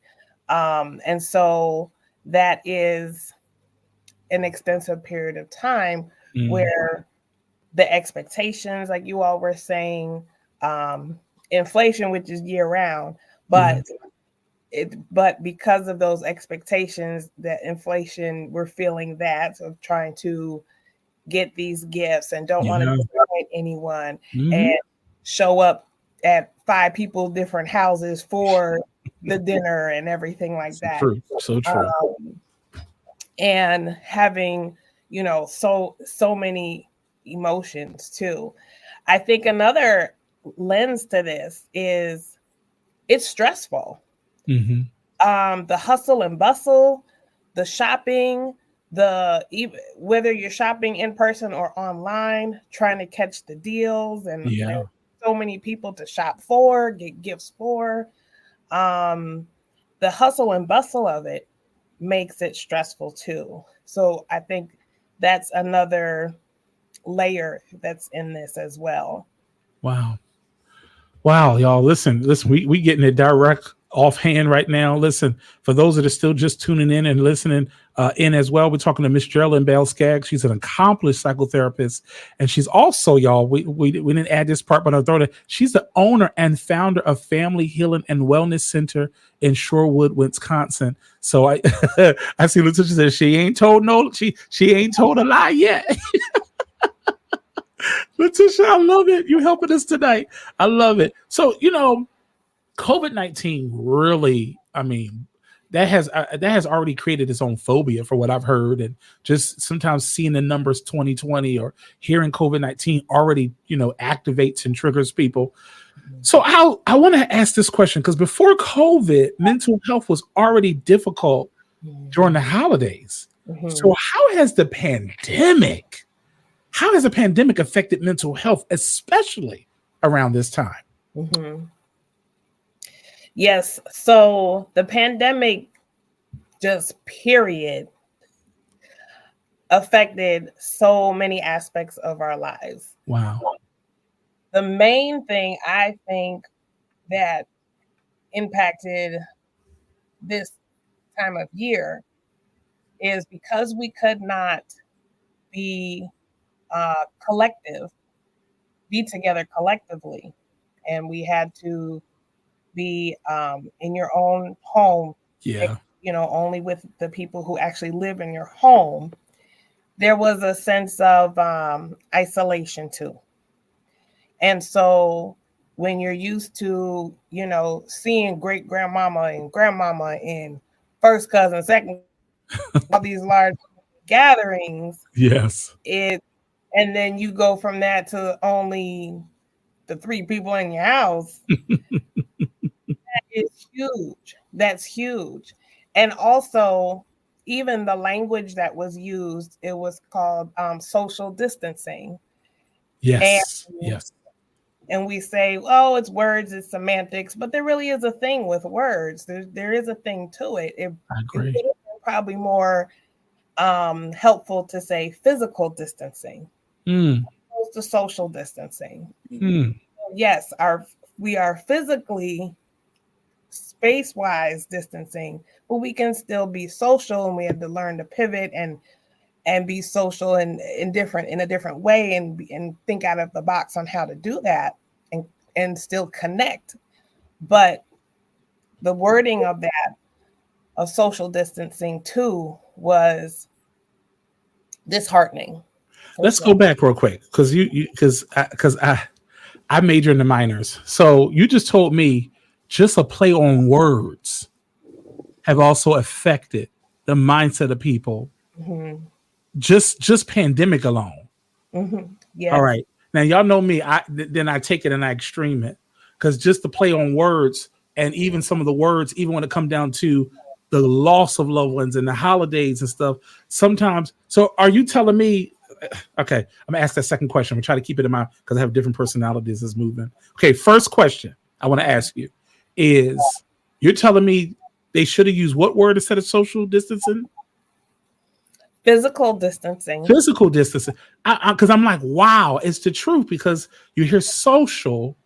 Um, and so that is an extensive period of time mm-hmm. where the expectations, like you all were saying, um, inflation, which is year round, but mm-hmm it but because of those expectations that inflation we're feeling that of trying to get these gifts and don't want to disappoint anyone Mhm. and show up at five people different houses for the dinner and everything like So that true. So true. um, and having you know so so many emotions too i think another lens to this is it's stressful hmm um the hustle and bustle the shopping the even whether you're shopping in person or online trying to catch the deals and Yeah. there's so many people to shop for get gifts for um the hustle and bustle of it makes it stressful too so i think that's another layer that's in this as well Wow. Wow, y'all. Listen, listen, we we getting it direct offhand right now. Listen, for those that are still just tuning in and listening uh, in as well, we're talking to Miss Geraldine Bell Skaggs. She's an accomplished psychotherapist, and she's also, y'all, we, we we didn't add this part, but I'll throw it. She's the owner and founder of Family Healing and Wellness Center in Shorewood, Wisconsin. So I I see Letitia says she ain't told no she she ain't told a lie yet. Letitia, I love it. You helping us tonight. I love it. So, you know, COVID 19 really, I mean, that has uh, that has already created its own phobia for what I've heard and just sometimes seeing the numbers 2020 or hearing COVID-19 already, you know, activates and triggers people. So I I want to ask this question because before COVID, mental health was already difficult during the holidays. Mhm. So how has the pandemic how has the pandemic affected mental health especially around this time? Mhm. Yes. So the pandemic, just period, affected so many aspects of our lives. Wow. The main thing I think that impacted this time of year is because we could not be uh, collective, be together collectively, and we had to be um, in your own home, Yeah. you know, only with the people who actually live in your home. There was a sense of um, isolation too. And so when you're used to, you know, seeing great grandmama and grandmama and first cousin, second, all these large gatherings, Yes. it and then you go from that to only the three people in your house huge that's huge and also even the language that was used it was called um, social distancing Yes. And- yes. and we say oh it's words it's semantics but there really is a thing with words there, there is a thing to it it, I it agree. would have been probably more um, helpful to say physical distancing Mm, opposed to social distancing. mm, Yes, our we are physically space wise distancing, but we can still be social and we have to learn to pivot and and be social and in different in a different way and and think out of the box on how to do that and and still connect. But the wording of that of social distancing too was disheartening. Let's go back real quick because you you because because I, I major in the minors. So you just told me just a play on words have also affected the mindset of people. Mhm, Just just pandemic alone. mhm. Yes. All right. Now y'all know me. I th- then I take it and I extreme it because just the play on words and even some of the words, even when it come down to the loss of loved ones and the holidays and stuff, sometimes. So are you telling me? Okay, I'm gonna ask that second question. We try to keep it in mind because I have different personalities as moving. Okay, first question I want to ask you is: You're telling me they should have used what word instead of social distancing? Physical distancing. physical distancing because I'm like, wow, it's the truth because you hear social,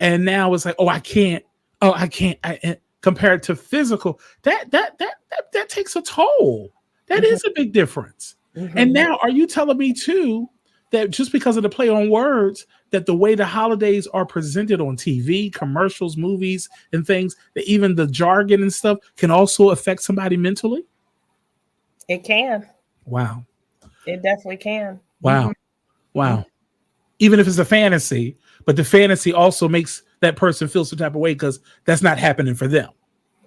and now it's like, oh, I can't, oh, I can't. I, eh, compared to physical, that that that that, that takes a toll. That Mhm. is a big difference. Mhm. And now, are you telling me too that just because of the play on words, that the way the holidays are presented on TV, commercials, movies, and things, that even the jargon and stuff can also affect somebody mentally? it can. Wow. It definitely can. Wow. Mm-hmm. Wow. Even if it's a fantasy, but the fantasy also makes that person feel some type of way because that's not happening for them.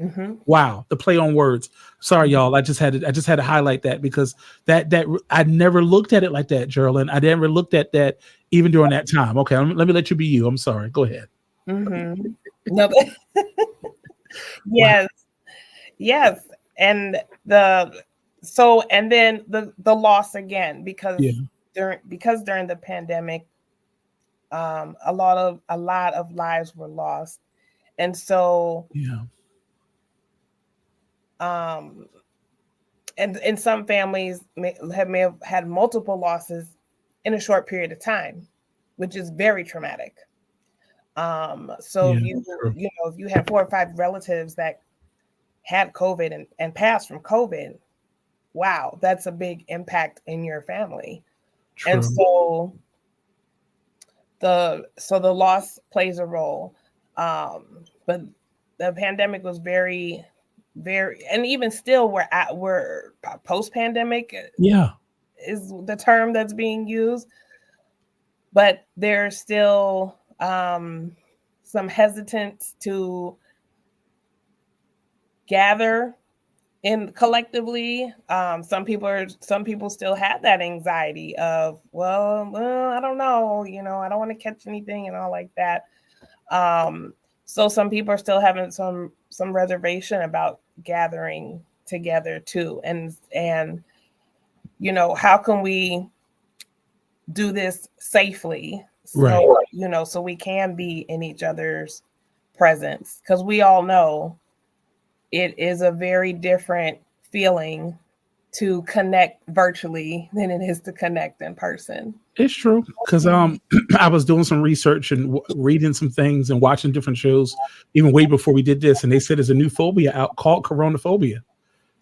Mm-hmm. Wow, the play on words. Sorry, y'all. I just had to. I just had to highlight that because that that I never looked at it like that, Geraldine. I never looked at that even during that time. Okay, let me, let me let you be you. I'm sorry. Go ahead. Mm-hmm. No, yes, yes, and the so and then the the loss again because yeah. during because during the pandemic, um, a lot of a lot of lives were lost, and so yeah um, and in some families may have, may have had multiple losses in a short period of time, which is very traumatic. Um, so yeah, if you true. you know if you have four or five relatives that had COVID and, and passed from COVID, wow, that's a big impact in your family. True. And so the so the loss plays a role. Um, but the pandemic was very very and even still we're at we're post pandemic yeah is the term that's being used but there's still um some hesitance to gather in collectively. Um some people are some people still have that anxiety of well well i don't know you know i don't want to catch anything and all like that. Um so some people are still having some some reservation about gathering together too and and you know how can we do this safely so right. you know so we can be in each other's presence because we all know it is a very different feeling to connect virtually than it is to connect in person. It's true because um I was doing some research and w- reading some things and watching different shows even way before we did this, and they said there's a new phobia out called coronaphobia.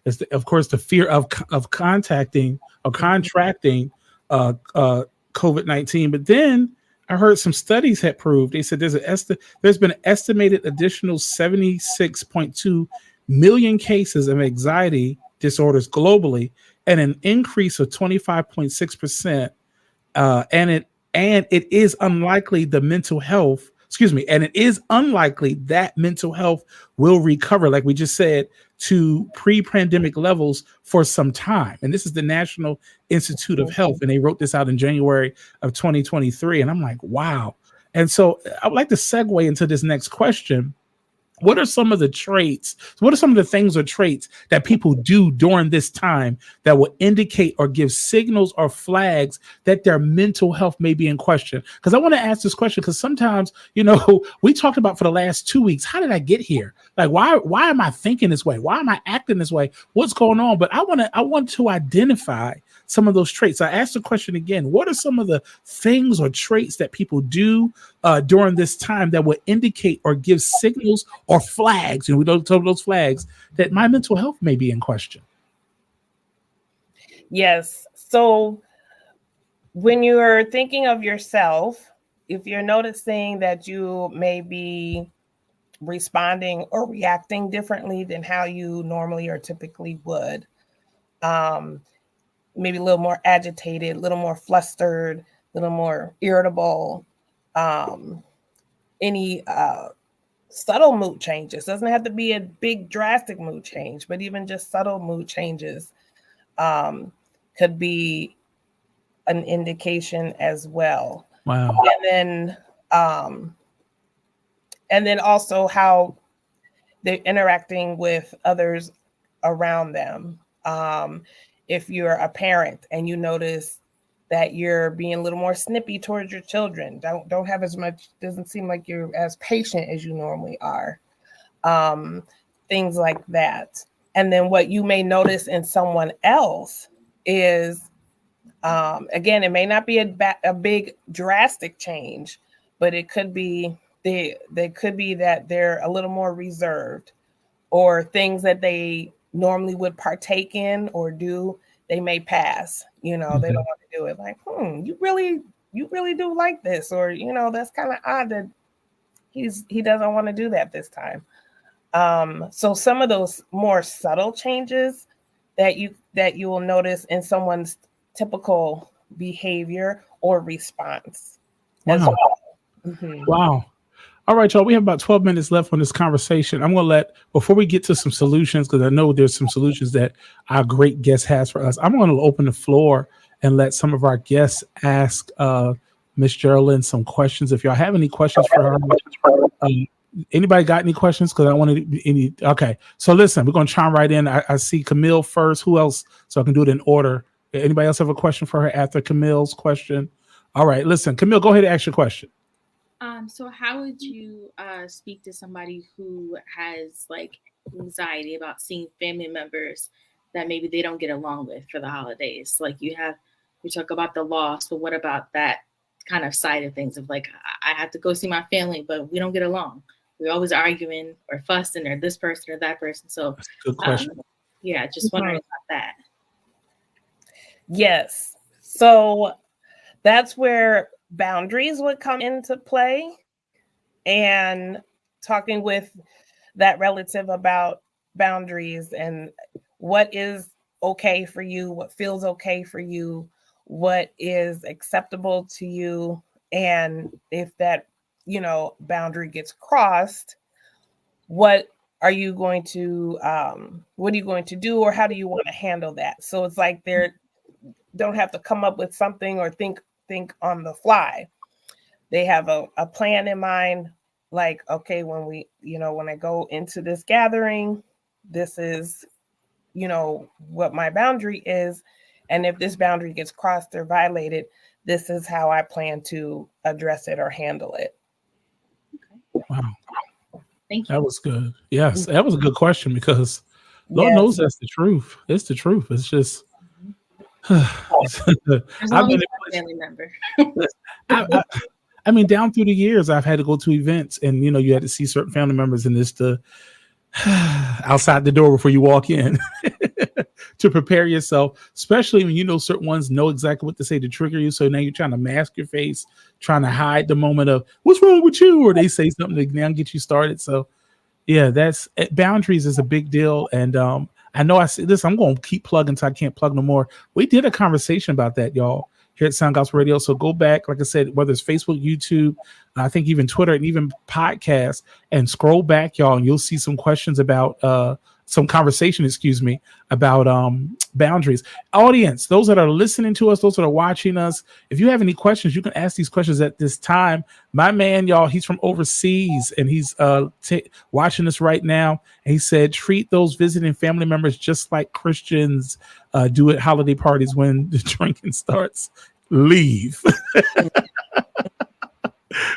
It's the, of course the fear of of contacting or contracting uh, uh, COVID nineteen, but then I heard some studies had proved they said there's an esti- there's been an estimated additional seventy six point two million cases of anxiety disorders globally and an increase of 25.6%. Uh, and it and it is unlikely the mental health, excuse me, and it is unlikely that mental health will recover, like we just said, to pre-pandemic levels for some time. And this is the National Institute of Health, and they wrote this out in January of 2023. And I'm like, wow. And so uh, I would like to segue into this next question what are some of the traits what are some of the things or traits that people do during this time that will indicate or give signals or flags that their mental health may be in question? Because i want to ask this question because sometimes you know we talked about for the last two weeks how did i get here? Like why why am i thinking this way? Why am i acting this way? What's going on? But i want to i want to identify some of those traits. I asked the question again what are some of the things or traits that people do uh, during this time that would indicate or give signals or flags? And we don't tell those flags that my mental health may be in question. Yes. So when you're thinking of yourself, if you're noticing that you may be responding or reacting differently than how you normally or typically would, um, maybe a little more agitated, a little more flustered, a little more irritable. Um, any uh, subtle mood changes doesn't have to be a big drastic mood change, but even just subtle mood changes um, could be an indication as well. Wow. And then, um, and then also how they're interacting with others around them. Um, if you're a parent and you notice that you're being a little more snippy towards your children. Don't don't have as much doesn't seem like you're as patient as you normally are. Um, things like that. And then what you may notice in someone else is um, again it may not be a, ba- a big drastic change but it could be they they could be that they're a little more reserved or things that they normally would partake in or do, they may pass. You know, mm-hmm. they don't want to do it. Like, hmm, you really, you really do like this, or you know, that's kind of odd that he's he doesn't want to do that this time. Um, so some of those more subtle changes that you that you will notice in someone's typical behavior or response. Wow. Well. Mm-hmm. Wow. All right, y'all. We have about 12 minutes left on this conversation. I'm going to let, before we get to some solutions, because I know there's some solutions that our great guest has for us, I'm going to open the floor and let some of our guests ask uh, Miss Geraldine some questions. If y'all have any questions for her, um, anybody got any questions? Because I wanted any. Okay, so listen, we're going to chime right in. I, I see Camille first. Who else? So I can do it in order. Anybody else have a question for her after Camille's question? All right, listen, Camille, go ahead and ask your question. Um, so how would you uh, speak to somebody who has like anxiety about seeing family members that maybe they don't get along with for the holidays? Like you have, you talk about the loss, but what about that kind of side of things of like I have to go see my family, but we don't get along. We're always arguing or fussing or this person or that person. So good question. Um, yeah, just wondering about that. Yes. So that's where boundaries would come into play and talking with that relative about boundaries and what is okay for you, what feels okay for you, what is acceptable to you. And if that, you know, boundary gets crossed, what are you going to um what are you going to do or how do you want to handle that so it's like they're don't have to come up with something or think think on the fly. They have a, a plan in mind, like, okay, when we, you know, when I go into this gathering, this is, you know, what my boundary is. And if this boundary gets crossed or violated, this is how I plan to address it or handle it. Wow. Thank you. That was good. Yes, mm-hmm. that was a good question because Lord yes. knows that's the truth. It's the truth. It's just mm-hmm. I've been family member. I, I, I, mean, down through the years, I've had to go to events, and you know, you had to see certain family members, and this to outside the door before you walk in to prepare yourself, especially when you know certain ones know exactly what to say to trigger you. So now you're trying to mask your face, trying to hide the moment of what's wrong with you, or they say something to now get you started. So, yeah, that's eh, boundaries is a big deal, and um, I know I see this. I'm going to keep plugging until I can't plug no more. We did a conversation about that, y'all, here at Sound Gospel Radio. So go back, like I said, whether it's Facebook, YouTube, I think even Twitter, and even podcast, and scroll back, y'all, and you'll see some questions about uh, some conversation, excuse me, about um, boundaries. Audience, those that are listening to us, those that are watching us, if you have any questions, you can ask these questions at this time. My man, y'all, he's from overseas and he's uh, t- watching us right now. And he said, treat those visiting family members just like Christians uh, do at holiday parties when the drinking starts. Leave.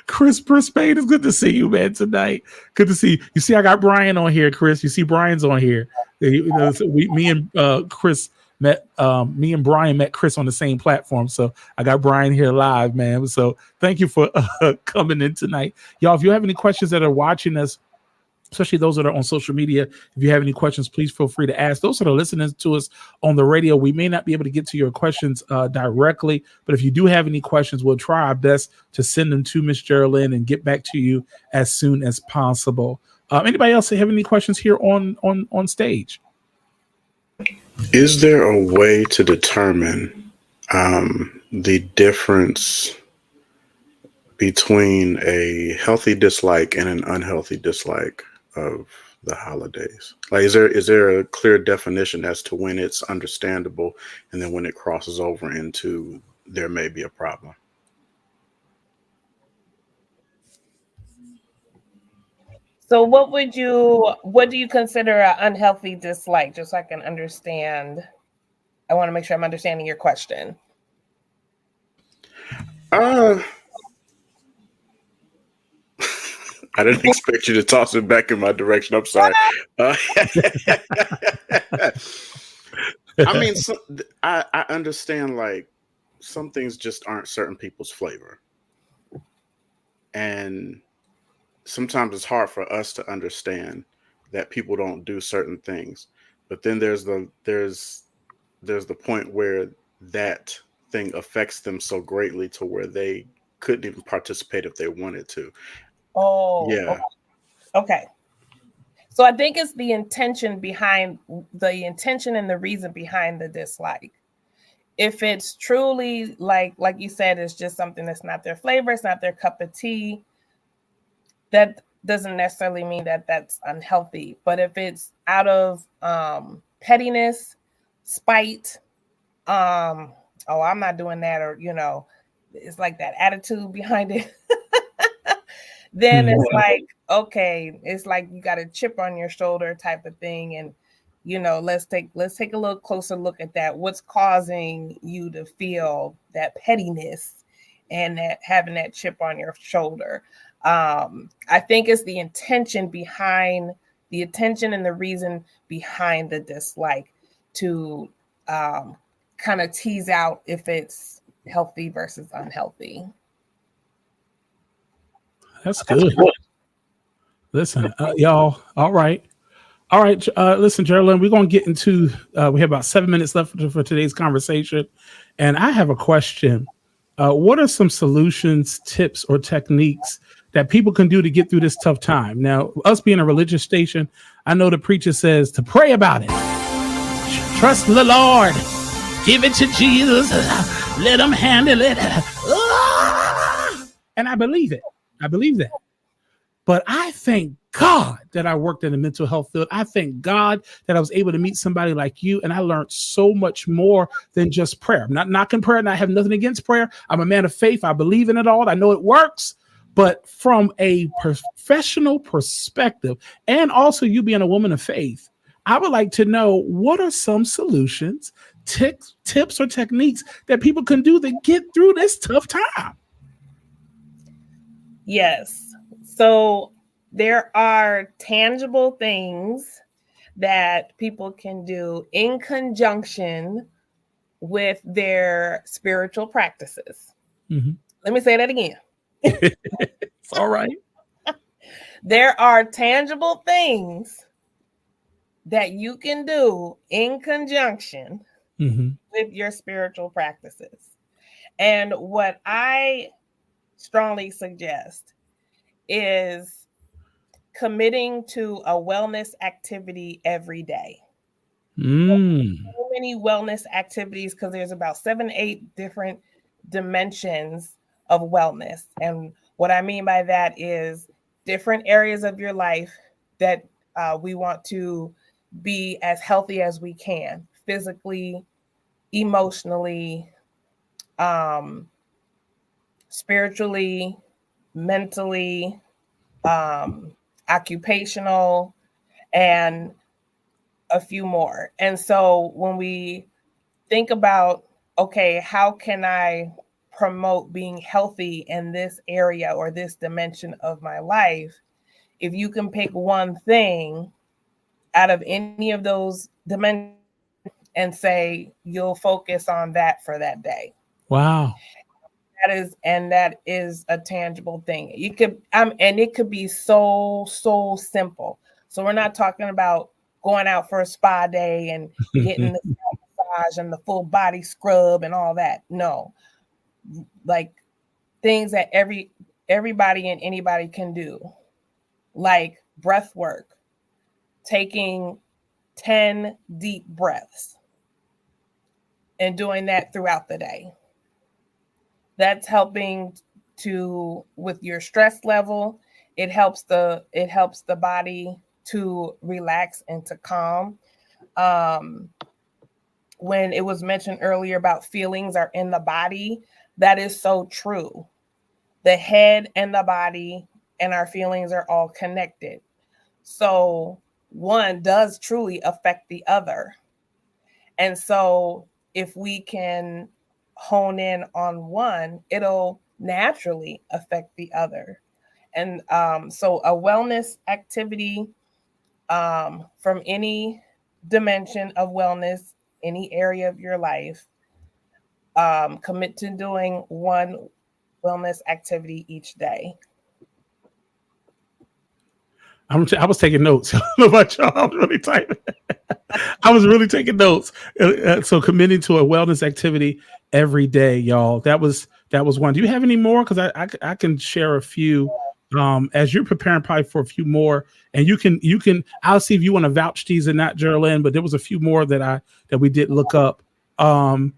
Chris Brisbane, it's good to see you, man, tonight. Good to see you. You see, I got Brian on here, Chris. You see, Brian's on here. We, me and uh, Chris met. Um, me and Brian met Chris on the same platform, so I got Brian here live, man. So thank you for uh, coming in tonight, y'all. If you have any questions that are watching us especially those that are on social media. If you have any questions, please feel free to ask. Those that are listening to us on the radio, we may not be able to get to your questions uh, directly, but if you do have any questions, we'll try our best to send them to Miss Geraldine and get back to you as soon as possible. Uh, anybody else have any questions here on on on stage? Is there a way to determine um, the difference between a healthy dislike and an unhealthy dislike? Of the holidays? Like, is there is there a clear definition as to when it's understandable, and then when it crosses over into there may be a problem? So, what would you what do you consider an unhealthy dislike? Just so I can understand. I want to make sure I'm understanding your question. Uh I didn't expect you to toss it back in my direction. I'm sorry. Uh, I mean, I, I understand like some things just aren't certain people's flavor. And sometimes it's hard for us to understand that people don't do certain things. But then there's the there's there's the point where that thing affects them so greatly to where they couldn't even participate if they wanted to. Oh, yeah. Okay. So I think it's the intention behind the intention and the reason behind the dislike. if it's truly like like you said, it's just something that's not their flavor, it's not their cup of tea. That doesn't necessarily mean that that's unhealthy. But if it's out of um, pettiness, spite, um, oh, I'm not doing that, or you know, it's like that attitude behind it. then it's like, okay, it's like you got a chip on your shoulder type of thing. And you know, let's take let's take a little closer look at that. What's causing you to feel that pettiness and that having that chip on your shoulder? Um, I think it's the intention behind the intention and the reason behind the dislike to um, kind of tease out if it's healthy versus unhealthy. That's good. Listen, uh, y'all. All right. All right. Uh, listen, Geraldine, we're going to get into, uh, we have about seven minutes left for, for today's conversation. And I have a question. Uh, what are some solutions, tips, or techniques that people can do to get through this tough time? Now, us being a religious station, I know the preacher says to pray about it, trust the Lord, give it to Jesus, let him handle it. And I believe it. I believe that. But I thank God that I worked in the mental health field. I thank God that I was able to meet somebody like you, and I learned so much more than just prayer. I'm not knocking prayer, and I have nothing against prayer. I'm a man of faith. I believe in it all. I know it works. But from a professional perspective, and also you being a woman of faith, I would like to know what are some solutions, tips, tips, or techniques that people can do to get through this tough time. Yes. So there are tangible things that people can do in conjunction with their spiritual practices. Mm-hmm. Let me say that again. it's all right. there are tangible things that you can do in conjunction mm-hmm. with your spiritual practices. And what I strongly suggest is committing to a wellness activity every day. Mm. So many wellness activities because there's about seven, eight different dimensions of wellness. And what I mean by that is different areas of your life that uh, we want to be as healthy as we can physically, emotionally, um, spiritually, mentally, um, occupational, and a few more. And so when we think about, okay, how can I promote being healthy in this area or this dimension of my life? If you can pick one thing out of any of those dimensions and say you'll focus on that for that day. Wow that is and that is a tangible thing. You could um and it could be so so simple. So we're not talking about going out for a spa day and getting the massage and the full body scrub and all that. No. Like things that every everybody and anybody can do. Like breath work. Taking 10 deep breaths and doing that throughout the day that's helping to with your stress level it helps the it helps the body to relax and to calm. Um when it was mentioned earlier about feelings are in the body that is so true. The head and the body and our feelings are all connected. So one does truly affect the other. And so if we can hone in on one, it'll naturally affect the other. And um, so, a wellness activity um, from any dimension of wellness, any area of your life, um, commit to doing one wellness activity each day. I'm i was taking notes. I. I was really typing. I was really taking notes. Uh, uh, so committing to a wellness activity every day, y'all. That was that was one. Do you have any more? Because I, I, I can share a few. Um, as you're preparing probably for a few more, and you can you can I'll see if you want to vouch these and not Geraldine, but there was a few more that I that we did look up. Um,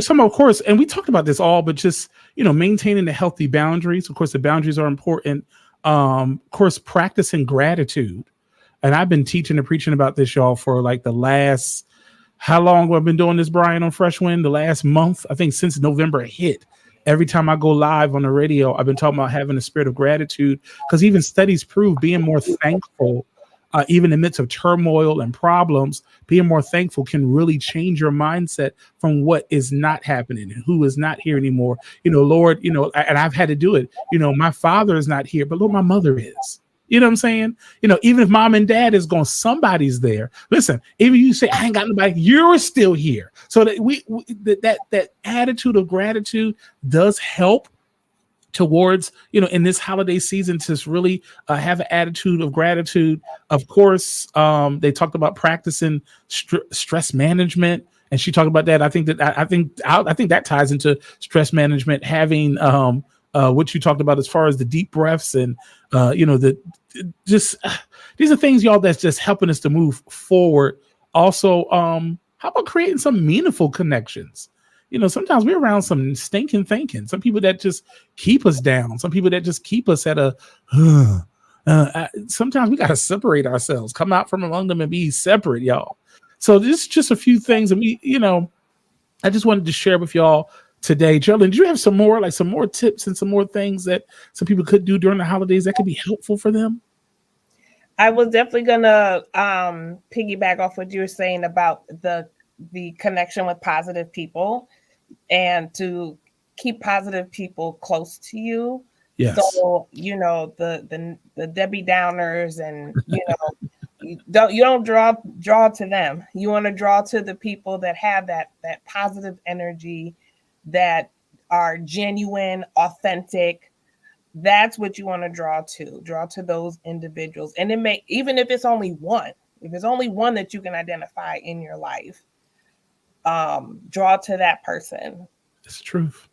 some, of course, and we talked about this all, but just you know, maintaining the healthy boundaries. Of course, the boundaries are important. Um, of course, practicing gratitude. And I've been teaching and preaching about this, y'all, for like the last how long have I've been doing this, Brian, on Fresh Wind? The last month, I think since November hit. Every time I go live on the radio, I've been talking about having a spirit of gratitude because even studies prove being more thankful uh, even in the midst of turmoil and problems, being more thankful can really change your mindset from what is not happening and who is not here anymore. You know, Lord, you know, and I've had to do it. You know, my father is not here, but Lord, my mother is. You know what I'm saying? You know, even if mom and dad is gone, somebody's there. Listen, even you say I ain't got nobody, you're still here. So that we, we that that attitude of gratitude does help towards you know in this holiday season to really uh, have an attitude of gratitude of course um, they talked about practicing st- stress management and she talked about that i think that i, I think I, I, think that ties into stress management having um, uh, what you talked about as far as the deep breaths and uh, you know the just these are things y'all that's just helping us to move forward also um how about creating some meaningful connections you know, sometimes we're around some stinking thinking. Some people that just keep us down. Some people that just keep us at a. Uh, uh, sometimes we got to separate ourselves, come out from among them, and be separate, y'all. So this is just a few things, and we, you know, I just wanted to share with y'all today. Geraldine, do you have some more, like some more tips and some more things that some people could do during the holidays that could be helpful for them? I was definitely gonna um, piggyback off what you were saying about the the connection with positive people and to keep positive people close to you. Yes. So you know the the the Debbie Downers and you know you don't you don't draw draw to them. You want to draw to the people that have that that positive energy, that are genuine, authentic. That's what you want to draw to. Draw to those individuals, and it may even if it's only one. If it's only one that you can identify in your life, um, draw to that person. It's truth.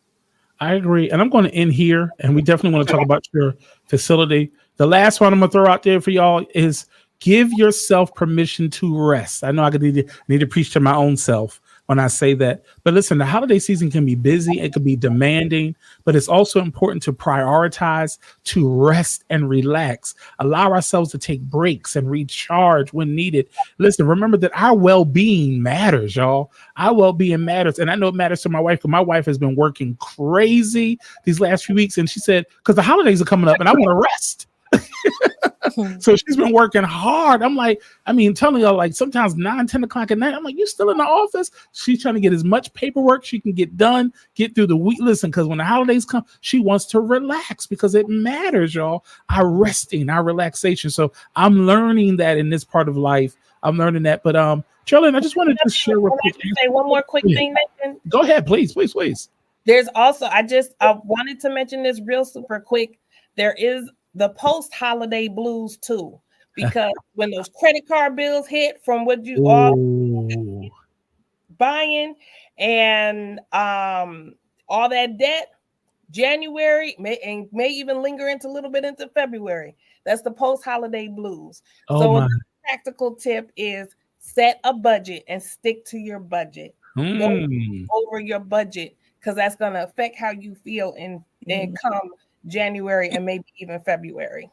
I agree. And I'm going to end here. And we definitely want to talk about your facility. The last one I'm going to throw out there for y'all is give yourself permission to rest. I know I need to, need to preach to my own self, when I say that. But listen, the holiday season can be busy, it can be demanding, but it's also important to prioritize, to rest and relax, allow ourselves to take breaks and recharge when needed. Listen, remember that our well being matters, y'all. Our well being matters. And I know it matters to my wife because my wife has been working crazy these last few weeks. And she said, because the holidays are coming up and I want to rest. so she's been working hard. I'm like, I mean, telling her like sometimes nine, 10 o'clock at night. I'm like, you still in the office? She's trying to get as much paperwork she can get done, get through the week. Listen, because when the holidays come, she wants to relax because it matters, y'all. Our resting, our relaxation. So I'm learning that in this part of life. I'm learning that. But um, Charlene, I just wanted to share with you. Say one more quick thing. Nathan. Go ahead, please, please, please. There's also I just I wanted to mention this real super quick. There is the post holiday blues too, because when those credit card bills hit from what you are buying and um all that debt, January may and may even linger into a little bit into February. That's the post holiday blues. Oh so my. practical tip is set a budget and stick to your budget. Mm. over your budget because that's going to affect how you feel and in mm. come January and maybe even February.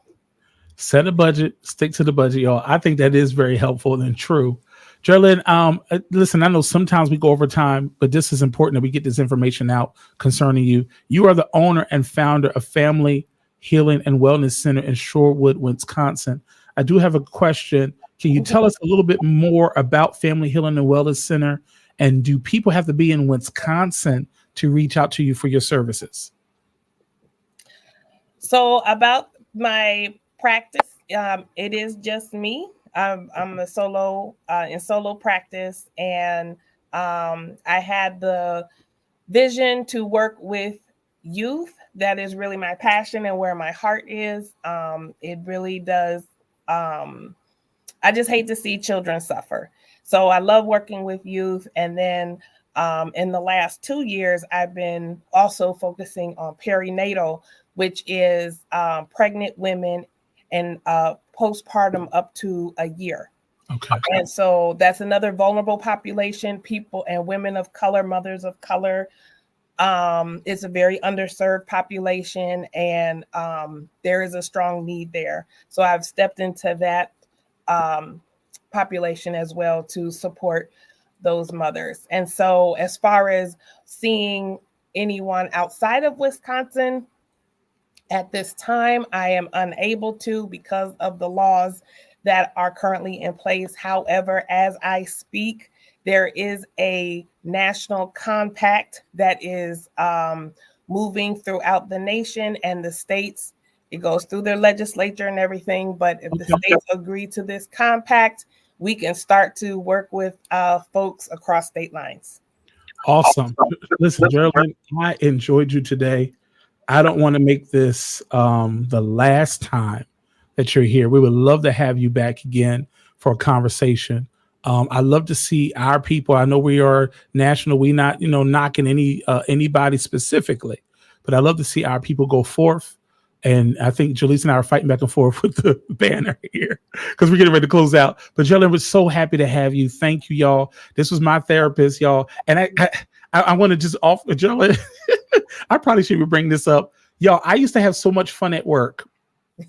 Set a budget, stick to the budget, y'all. I think that is very helpful and true. Gerlin, um, uh, listen, I know sometimes we go over time, but this is important that we get this information out concerning you. You are the owner and founder of Family Healing and Wellness Center in Shorewood, Wisconsin. I do have a question. Can you tell us a little bit more about Family Healing and Wellness Center? And do people have to be in Wisconsin to reach out to you for your services? So about my practice, um, it is just me. I'm, I'm a solo uh, in solo practice, and um, I had the vision to work with youth. That is really my passion and where my heart is. Um, it really does. Um, I just hate to see children suffer. So I love working with youth. And then um, in the last two years, I've been also focusing on perinatal which is um, pregnant women and uh, postpartum up to a year. Okay. And so that's another vulnerable population, people and women of color, mothers of color. Um, it's a very underserved population, and um, there is a strong need there. So I've stepped into that um, population as well to support those mothers. And so, as far as seeing anyone outside of Wisconsin, at this time, I am unable to because of the laws that are currently in place. However, as I speak, there is a national compact that is um, moving throughout the nation and the states. It goes through their legislature and everything. But if the states agree to this compact, we can start to work with uh, folks across state lines. Awesome. Listen, Geraldine, I enjoyed you today. I don't want to make this um, the last time that you're here. We would love to have you back again for a conversation. Um, I love to see our people. I know we are national. We not you know knocking any uh, anybody specifically, but I love to see our people go forth. And I think Jaleesa and I are fighting back and forth with the banner here because we're getting ready to close out. But Jalen was so happy to have you. Thank you, y'all. This was my therapist, y'all. And I I, I want to just off Jalen. I probably should bring this up. Y'all, I used to have so much fun at work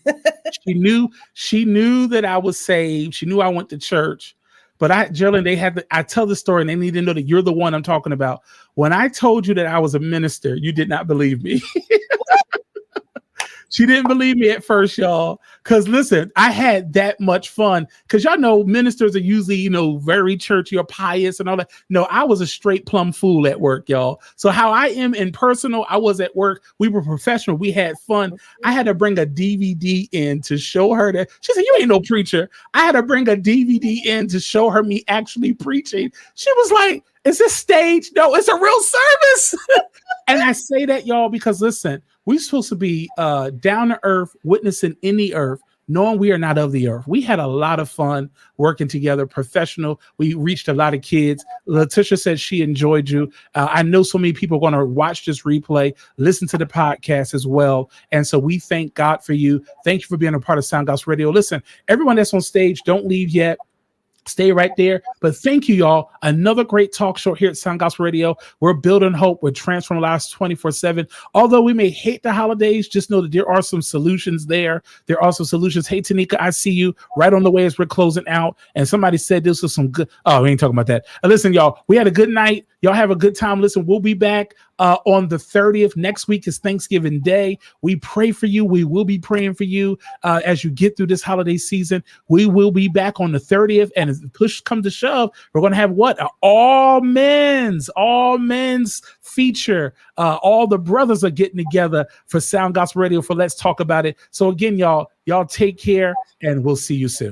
she knew she knew that I was saved. She knew I went to church. But I, Geraldine, they had to, I tell the story and they need to know that you're the one I'm talking about. When I told you that I was a minister, you did not believe me. She didn't believe me at first, y'all. Because listen, I had that much fun. Because y'all know ministers are usually, you know, very churchy or pious and all that. No, I was a straight plum fool at work, y'all. So how I am in personal, I was at work. We were professional. We had fun. I had to bring a DVD in to show her that she said, You ain't no preacher. I had to bring a DVD in to show her me actually preaching. She was like, Is this stage? No, it's a real service. and I say that, y'all, because listen, we're supposed to be uh, down to earth, witnessing in the earth, knowing we are not of the earth. We had a lot of fun working together, professional. We reached a lot of kids. Letitia said she enjoyed you. Uh, I know so many people are going to watch this replay, listen to the podcast as well. And so we thank God for you. Thank you for being a part of Sound Radio. Listen, everyone that's on stage, don't leave yet. Stay right there. But thank you, y'all. Another great talk show here at Sound Gospel Radio. We're building hope. We're transforming lives 24 7. Although we may hate the holidays, just know that there are some solutions there. There are some solutions. Hey, Tanika, I see you right on the way as we're closing out. And somebody said this was some good. Oh, we ain't talking about that. Listen, y'all, we had a good night. Y'all have a good time. Listen, we'll be back uh, on the 30th. Next week is Thanksgiving Day. We pray for you. We will be praying for you uh, as you get through this holiday season. We will be back on the 30th. And push comes to shove, we're going to have what? An all men's, all men's feature. Uh, all the brothers are getting together for Sound Gospel Radio for Let's Talk About It. So, again, y'all, y'all take care and we'll see you soon.